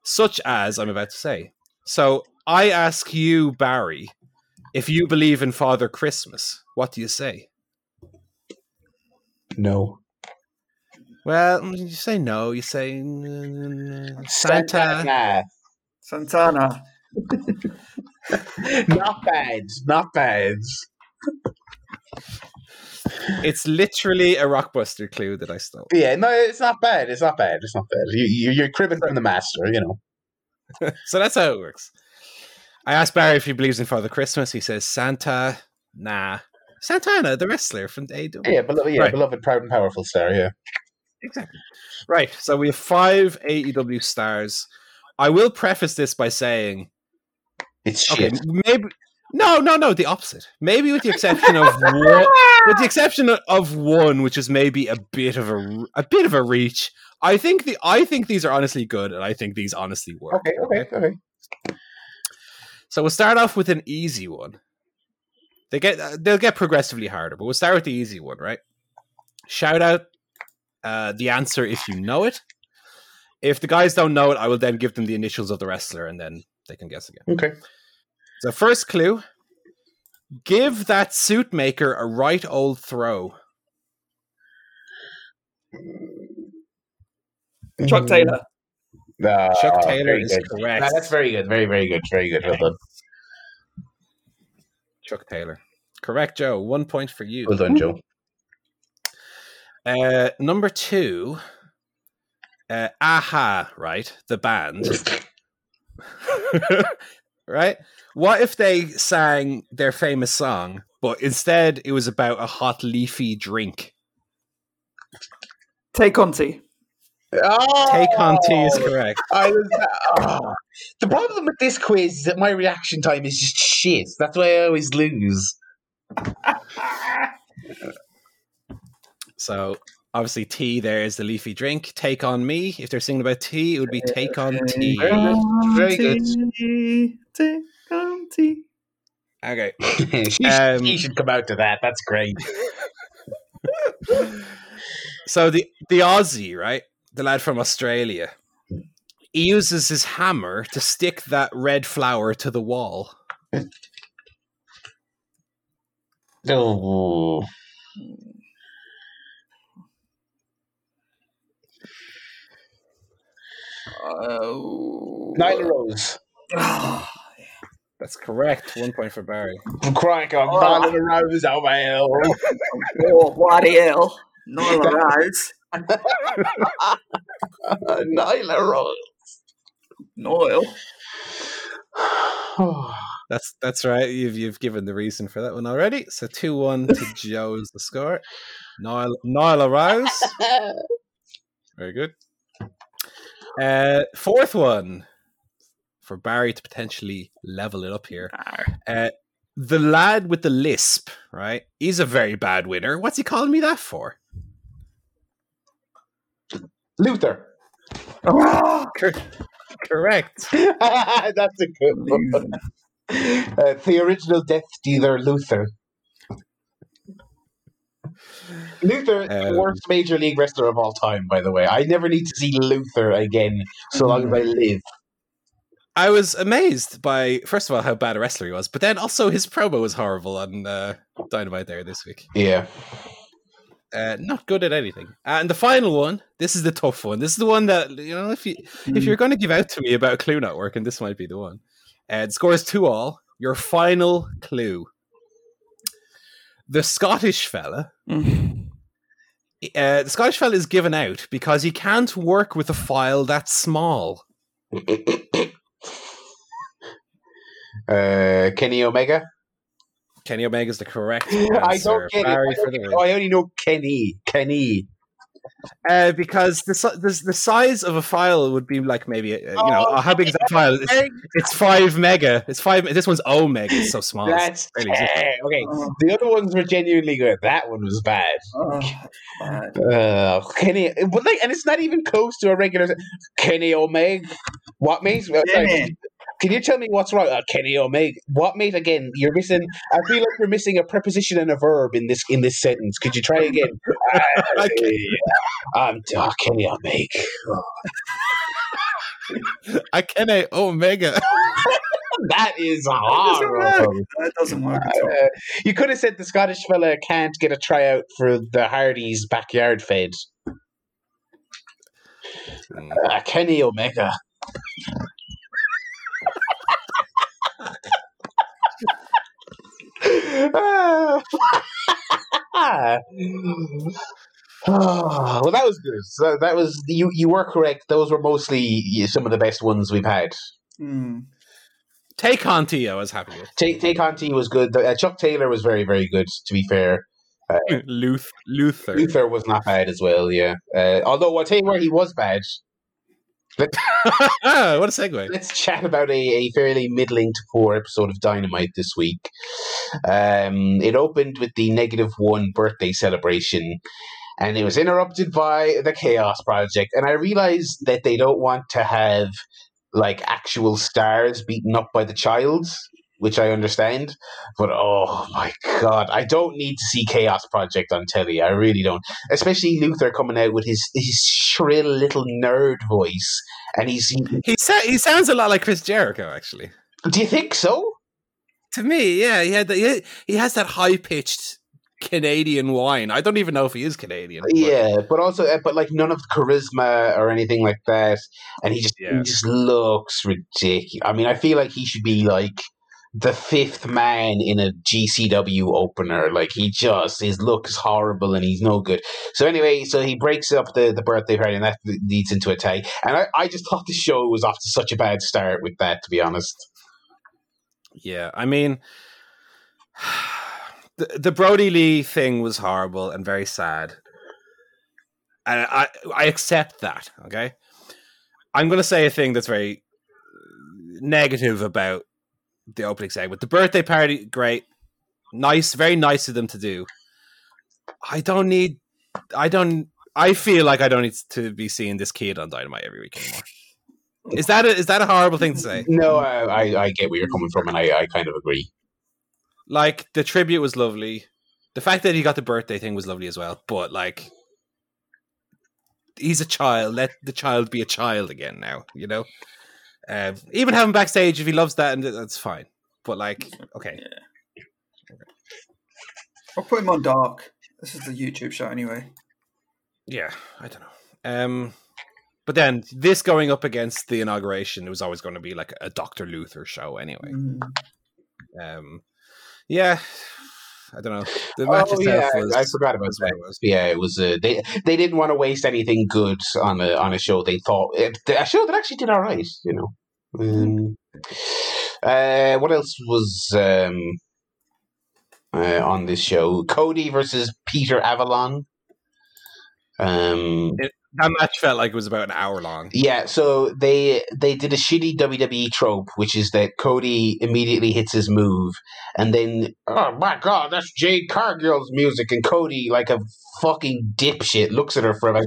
such as I'm about to say. So I ask you, Barry, if you believe in Father Christmas, what do you say? No. Well, mm, you say no. You say mm, Santa. Santana. Santana. not bad. Not bad. It's literally a rockbuster clue that I stole. Yeah, no, it's not bad. It's not bad. It's not bad. You, you, you're cribbing from the master, you know. so that's how it works. I asked Barry if he believes in Father Christmas. He says Santa. Nah, Santana, the wrestler from AEW. Yeah, beloved, yeah, Right. beloved, proud and powerful star. Yeah. Exactly. Right. So we have five AEW stars. I will preface this by saying, It's okay, shit. maybe No, no, no. The opposite. Maybe with the exception of one, with the exception of one, which is maybe a bit of a a bit of a reach. I think the I think these are honestly good, and I think these honestly work. Okay, okay, okay. So we'll start off with an easy one. They get they'll get progressively harder, but we'll start with the easy one, right? Shout out uh, the answer if you know it. If the guys don't know it, I will then give them the initials of the wrestler, and then they can guess again. Okay. So first clue: give that suit maker a right old throw. Chuck Taylor. Uh, Chuck Taylor very is good. correct. No, that's very good. Very, very good. Very good. Well done. Chuck Taylor, correct, Joe. One point for you. Well done, Joe. Uh, number two, uh, Aha, right? The band, right? What if they sang their famous song, but instead it was about a hot leafy drink? Tay Conti. Oh, Take on tea is oh, correct. I was, oh. The problem with this quiz is that my reaction time is just shit. That's why I always lose. So obviously, tea there is the leafy drink. Take on me. If they're singing about tea, it would be take on tea. Very good. Tay Conti. Okay. she, should- Um, she should come out to that. That's great. So the the Aussie, right, the lad from Australia, he uses his hammer to stick that red flower to the wall. Oh. Oh. Nyla Rose. Ah, That's correct. One point for Barry. I'm Crying on Oh. Nyla Rose. Oh, my hell. oh, bloody hell. Nyla Rose. Nyla Rose. Noel. That's that's right. You've you've given the reason for that one already. So two one to Joe is the score. Nyla, Nyla Rose. Very good. Uh, fourth one for Barry to potentially level it up here. Uh, the lad with the lisp, right? He's a very bad winner. What's he calling me that for? Luther. Oh, Cor- correct. That's a good one. Uh, the original Death Dealer Luther. Luther, Um, the worst major league wrestler of all time, by the way. I never need to see Luther again so long as I live. I was amazed by first of all how bad a wrestler he was, but then also his promo was horrible on uh, Dynamite there this week. Yeah. Uh, not good at anything. And the final one, this is the tough one. This is the one that you know if you if you're going to give out to me about a clue not working, this might be the one. Uh, the score two all. Your final clue. The Scottish fella, Mm. uh, the Scottish fella is given out because he can't work with a file that small. Uh, Kenny Omega. Kenny Omega is the correct I don't get Barry it. I, don't get- I only know Kenny. Kenny. Uh, because the, the the size of a file would be like maybe uh, you know Oh, how big is that file? It's, it's five mega. It's five. This one's omega. It's so small. That's barely exists. eh, okay. Oh, The other ones were genuinely good. That one was bad. oh, bad. Uh, Kenny, but like, and it's not even close to a regular Kenny Omega. What mate? Uh, sorry, Kenny. Can you tell me what's wrong? Uh, Kenny Omega. What mate? Again, you're missing. I feel like you're missing a preposition and a verb in this in this sentence. Could you try again? I I'm uh, Kenny Omega. I can a omega. That is horrible. That doesn't work at all. Uh, you could have said the Scottish fella can't get a tryout for the Hardys backyard fed. Hmm. Uh, Kenny Omega. well, that was good. So that was you. You were correct. Those were mostly some of the best ones we've had. Mm. Take on T. I was happy with Take Take on T was good. Uh, Chuck Taylor was very very good. To be fair, Luth Luther. Luther was not bad as well. Yeah. Uh, although I'll tell you where he was bad. what a segue. Let's chat about a, a fairly middling to poor episode of Dynamite this week. Um, it opened with the negative one birthday celebration, and it was interrupted by the Chaos Project. And I realized that they don't want to have like actual stars beaten up by the childs, which I understand. But oh my god, I don't need to see Chaos Project on telly. I really don't. Especially Luther coming out with his his shrill little nerd voice, and he's. He, sa- he sounds a lot like Chris Jericho, actually. do you think so? To me, yeah, he had the, he, he has that high pitched Canadian whine. I don't even know if he is Canadian. but- Yeah, but also, uh, but like none of the charisma or anything like that, and he just Yeah. he just looks ridiculous. I mean, I feel like he should be like the fifth man in a GCW opener. Like he just his look is horrible and he's no good. So anyway, so he breaks up the the birthday party and that leads into a tie. And I, I just thought the show was off to such a bad start with that. To be honest, Yeah, I mean, the the Brodie Lee thing was horrible and very sad, and I I accept that. Okay, I'm to say a thing that's very negative about the opening segment. The birthday party, great, nice, very nice of them to do. I don't need. I don't. I feel like I don't need to be seeing this kid on Dynamite every week anymore. Is that a, is that a horrible thing to say? no, I I, I get where you're coming from, and I, I kind of agree. like the tribute was lovely. The fact that he got the birthday thing was lovely as well. But like, he's a child. Let the child be a child again now. You know, um, even have him backstage if he loves that, and that's fine. But like, okay, I'll put him on dark. This is the YouTube show anyway. yeah, I don't know. Um, but then this going up against the inauguration, it was always going to be like a Doctor Luther show anyway. Mm. Um, yeah, I don't know. The match Oh, yeah, was. I forgot about was that. it was. Yeah, it was. Uh, they they didn't want to waste anything good on a on a show. They thought it, a show that actually did all right. You know. Um, uh, what else was um, uh, on this show? Cody versus Peter Avalon. Um, That match felt like it was about an hour long. yeah, so they they did a shitty WWE trope, which is that Cody immediately hits his move, and then oh my god, that's Jade Cargill's music, and Cody, like a fucking dipshit, looks at her for about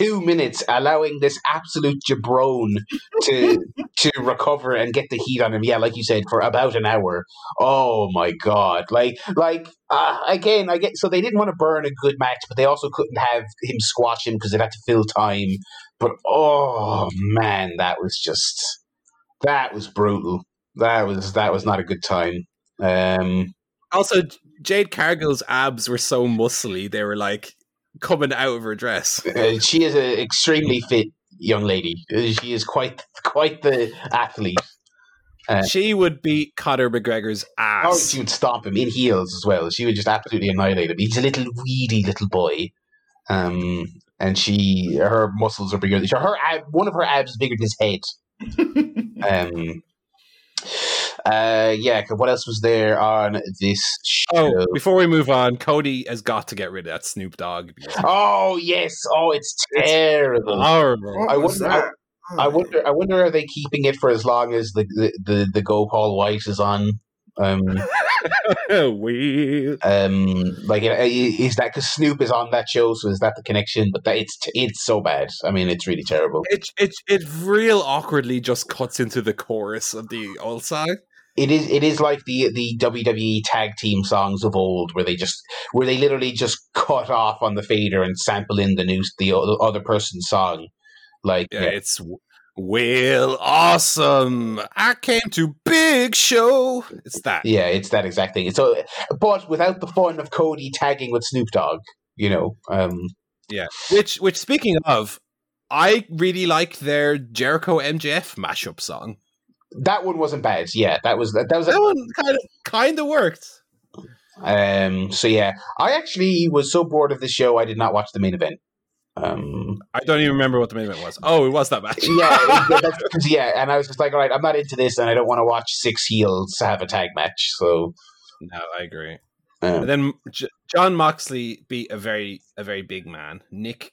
two minutes, allowing this absolute jabron to to recover and get the heat on him. Yeah, like you said, for about an hour. Oh my god, like like uh, again, I get so they didn't want to burn a good match, but they also couldn't have him squash him because they had to fill time. But oh man, that was just that was brutal. That was that was not a good time. Um, Also, Jade Cargill's abs were so muscly; they were like coming out of her dress. uh, she is an extremely fit young lady. Uh, She is quite quite the athlete. Uh, She would beat Conor McGregor's Oh, ass. she would stomp him in heels as well. She would just absolutely annihilate him. He's a little weedy little boy, um, and she her muscles are bigger. Than, her ab, one of her abs is bigger than his head. Um, uh, yeah. What else was there on this show? Oh, before we move on, Cody has got to get rid of that Snoop Dogg. Oh yes! Oh, it's terrible. Horrible. I wonder- that? I wonder. I wonder are they keeping it for as long as the the the, the Go Paul White is on? Um, we um, like uh, is that because Snoop is on that show? So is that the connection? But that, it's it's so bad. I mean, it's really terrible. it, it it real awkwardly just cuts into the chorus of the old song. It is it is like the the WWE tag team songs of old, where they just where they literally just cut off on the fader and sample in the new the other person's song. Like Yeah, it's Will awesome. I came to Big Show. It's that. Yeah, it's that exact thing. So, but without the fun of Cody tagging with Snoop Dogg, you know. Um, Yeah. Which which speaking of, I really like their Jericho MJF mashup song. That one wasn't bad. Yeah, that was that was. That one kind of kind of worked. Um, so yeah, I actually was so bored of this show, I did not watch the main event. Um, I don't even remember what the main event was. Oh, it was that match. yeah, it- that's 'cause, yeah, and I was just like, all right, I'm not into this, and I don't want to watch six heels have a tag match. So, no, I agree. um, And then J- Jon Moxley beat a very a very big man, Nick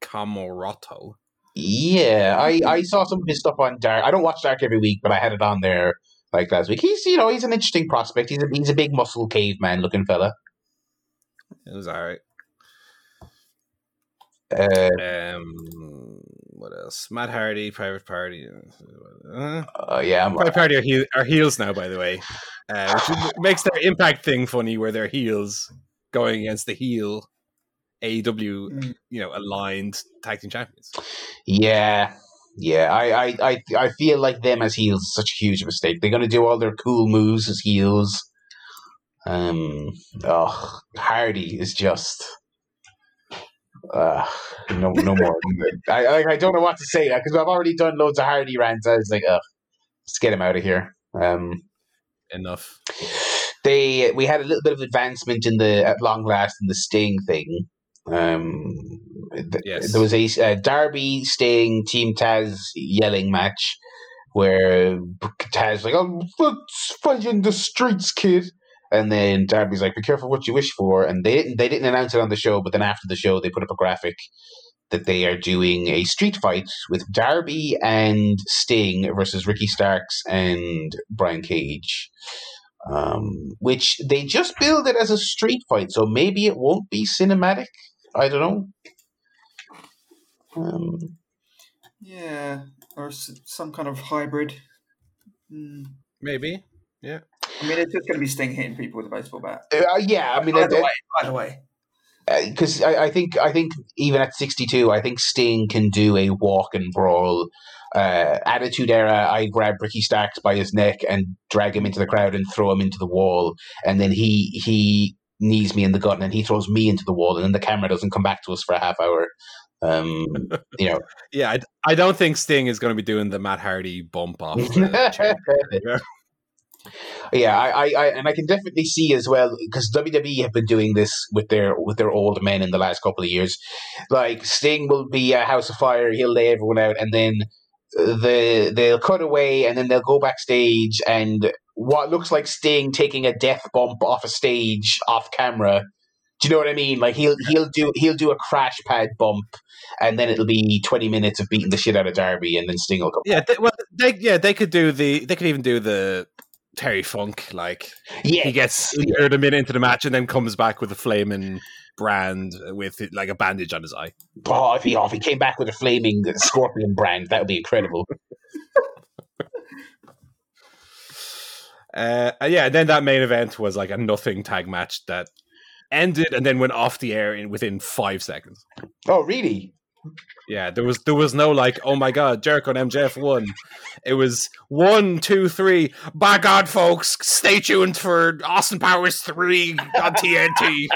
Comoroto. Yeah, I, I saw some of his stuff on Dark. I don't watch Dark every week, but I had it on there like last week. He's you know he's an interesting prospect. He's a he's a big muscle caveman looking fella. It was all right. Uh, Um, what else? Matt Hardy, Private Party. Uh, uh, yeah, I'm, Private Party are, heel, are heels now, by the way, uh, which makes their impact thing funny, where they're heels going against the heel AEW, Mm. you know, aligned tag team champions. yeah, yeah. I, I I I feel like them as heels is such a huge mistake. They're gonna do all their cool moves as heels. Um, oh, Hardy is just. Uh, no, no more. I, I I don't know what to say because I've already done loads of Hardy rants. I was like, ugh, let's get him out of here. Um, Enough. they we had a little bit of advancement in the at long last in the Sting thing. Um, th- Yes. there was a uh, Darby Sting Team Taz yelling match where Taz like, "Oh, let's fight in the streets, kid." And then Darby's like, "Be careful what you wish for." And they didn't they didn't announce it on the show, but then after the show, they put up a graphic that they are doing a street fight with Darby and Sting versus Ricky Starks and Brian Cage um, which they just build it as a street fight, so maybe it won't be cinematic. I don't know. Um, Yeah, or some kind of hybrid. Mm. Maybe. Yeah. I mean, it's just going to be Sting hitting people with a baseball bat. uh, yeah, I mean, Either way, either way. because I, I think I think even at sixty two, I think Sting can do a walk and brawl. Uh, Attitude Era, I grab Ricky Starks by his neck and drag him into the crowd and throw him into the wall, and then he he knees me in the gut and then he throws me into the wall, and then the camera doesn't come back to us for a half hour. Um, you know, Yeah, I, I don't think Sting is going to be doing the Matt Hardy bump off. Yeah. yeah, I, I, I, and I can definitely see as well because WWE have been doing this with their with their old men in the last couple of years. Like Sting will be a House of Fire, he'll lay everyone out, and then the they'll cut away, and then they'll go backstage, and what looks like Sting taking a death bump off a stage off camera. Do you know what I mean? Like he'll he'll do he'll do a crash pad bump, and then it'll be twenty minutes of beating the shit out of Darby, and then Sting will come. Yeah, they, well, they yeah they could do the they could even do the Terry Funk like Yeah, he gets injured a minute into the match and then comes back with a flaming brand with like a bandage on his eye. Oh, if he, oh, if he came back with a flaming scorpion brand, that would be incredible. Uh, and yeah, and then that main event was like a nothing tag match that ended and then went off the air in within five seconds. Oh, really? Yeah, there was there was no like, oh my god, Jericho and MJF won. It was one, two, three. By God, folks, stay tuned for Austin Powers three on TNT.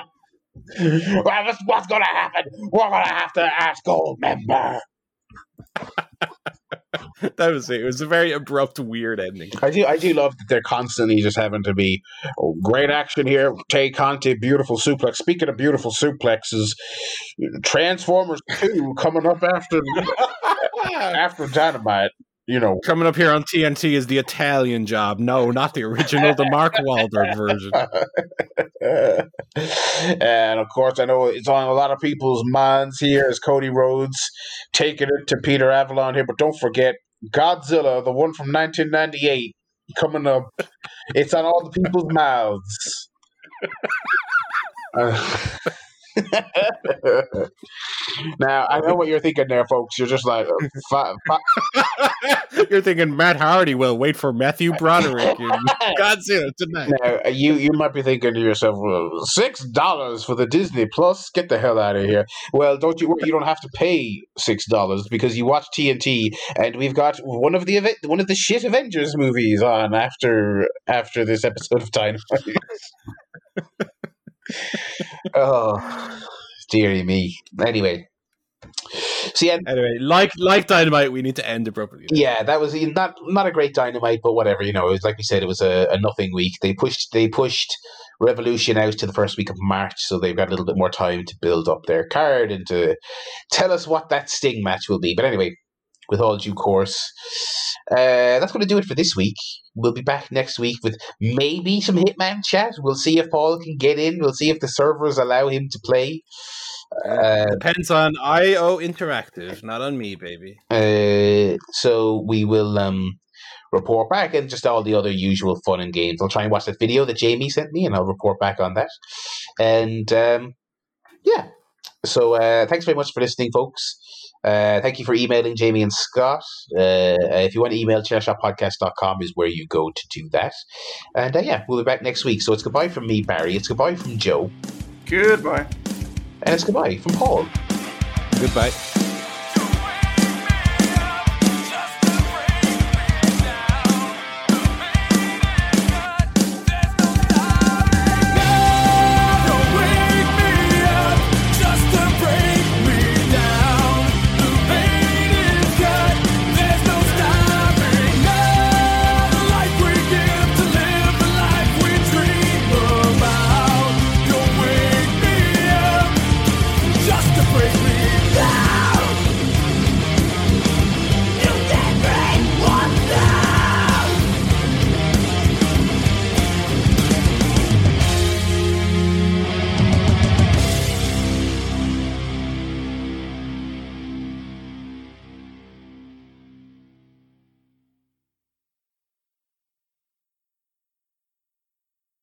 well, what's going to happen. We're to have to ask Goldmember. that was it. It was a very abrupt, weird ending. I do, I do love that they're constantly just having to be oh, great action here. Tay Conti, beautiful suplex. Speaking of beautiful suplexes, Transformers Two coming up after after Dynamite. You know, Coming up here on TNT is the Italian job. No, not the original, the Mark Wahlberg version. and of course, I know it's on a lot of people's minds here as Cody Rhodes taking it to Peter Avalon here. But don't forget Godzilla, the one from 1998, coming up. It's on all the people's mouths. Uh, now I know what you're thinking there, folks. You're just like You're thinking Matt Hardy will wait for Matthew Broderick in Godzilla tonight. Now, you you might be thinking to yourself, well, six dollars for the Disney Plus? Get the hell out of here! Well, don't you worry, you don't have to pay six dollars because you watch TNT, and we've got one of the event, one of the shit Avengers movies on after after this episode of Dynamite. oh, dearie me. Anyway, so yeah, Anyway, like like Dynamite, we need to end abruptly. yeah, that was not not a great dynamite, but whatever. You know, it was like we said, it was a, a nothing week. They pushed they pushed Revolution out to the first week of March, so they've got a little bit more time to build up their card and to tell us what that Sting match will be. But anyway, with all due course, uh, that's going to do it for this week. We'll be back next week with maybe some Hitman chat. We'll see if Paul can get in. We'll see if the servers allow him to play. Uh, Depends on IO Interactive, not on me, baby. uh, so we will um, report back and just all the other usual fun and games. I'll try and watch that video that Jamie sent me, and I'll report back on that. And um, yeah, so uh, thanks very much for listening, folks. Uh, thank you for emailing Jamie and Scott. Uh, if you want to email chairshotpodcast.com is where you go to do that. And uh, yeah, we'll be back next week. So it's goodbye from me, Barry. It's goodbye from Joe. Goodbye. And it's goodbye from Paul. Goodbye.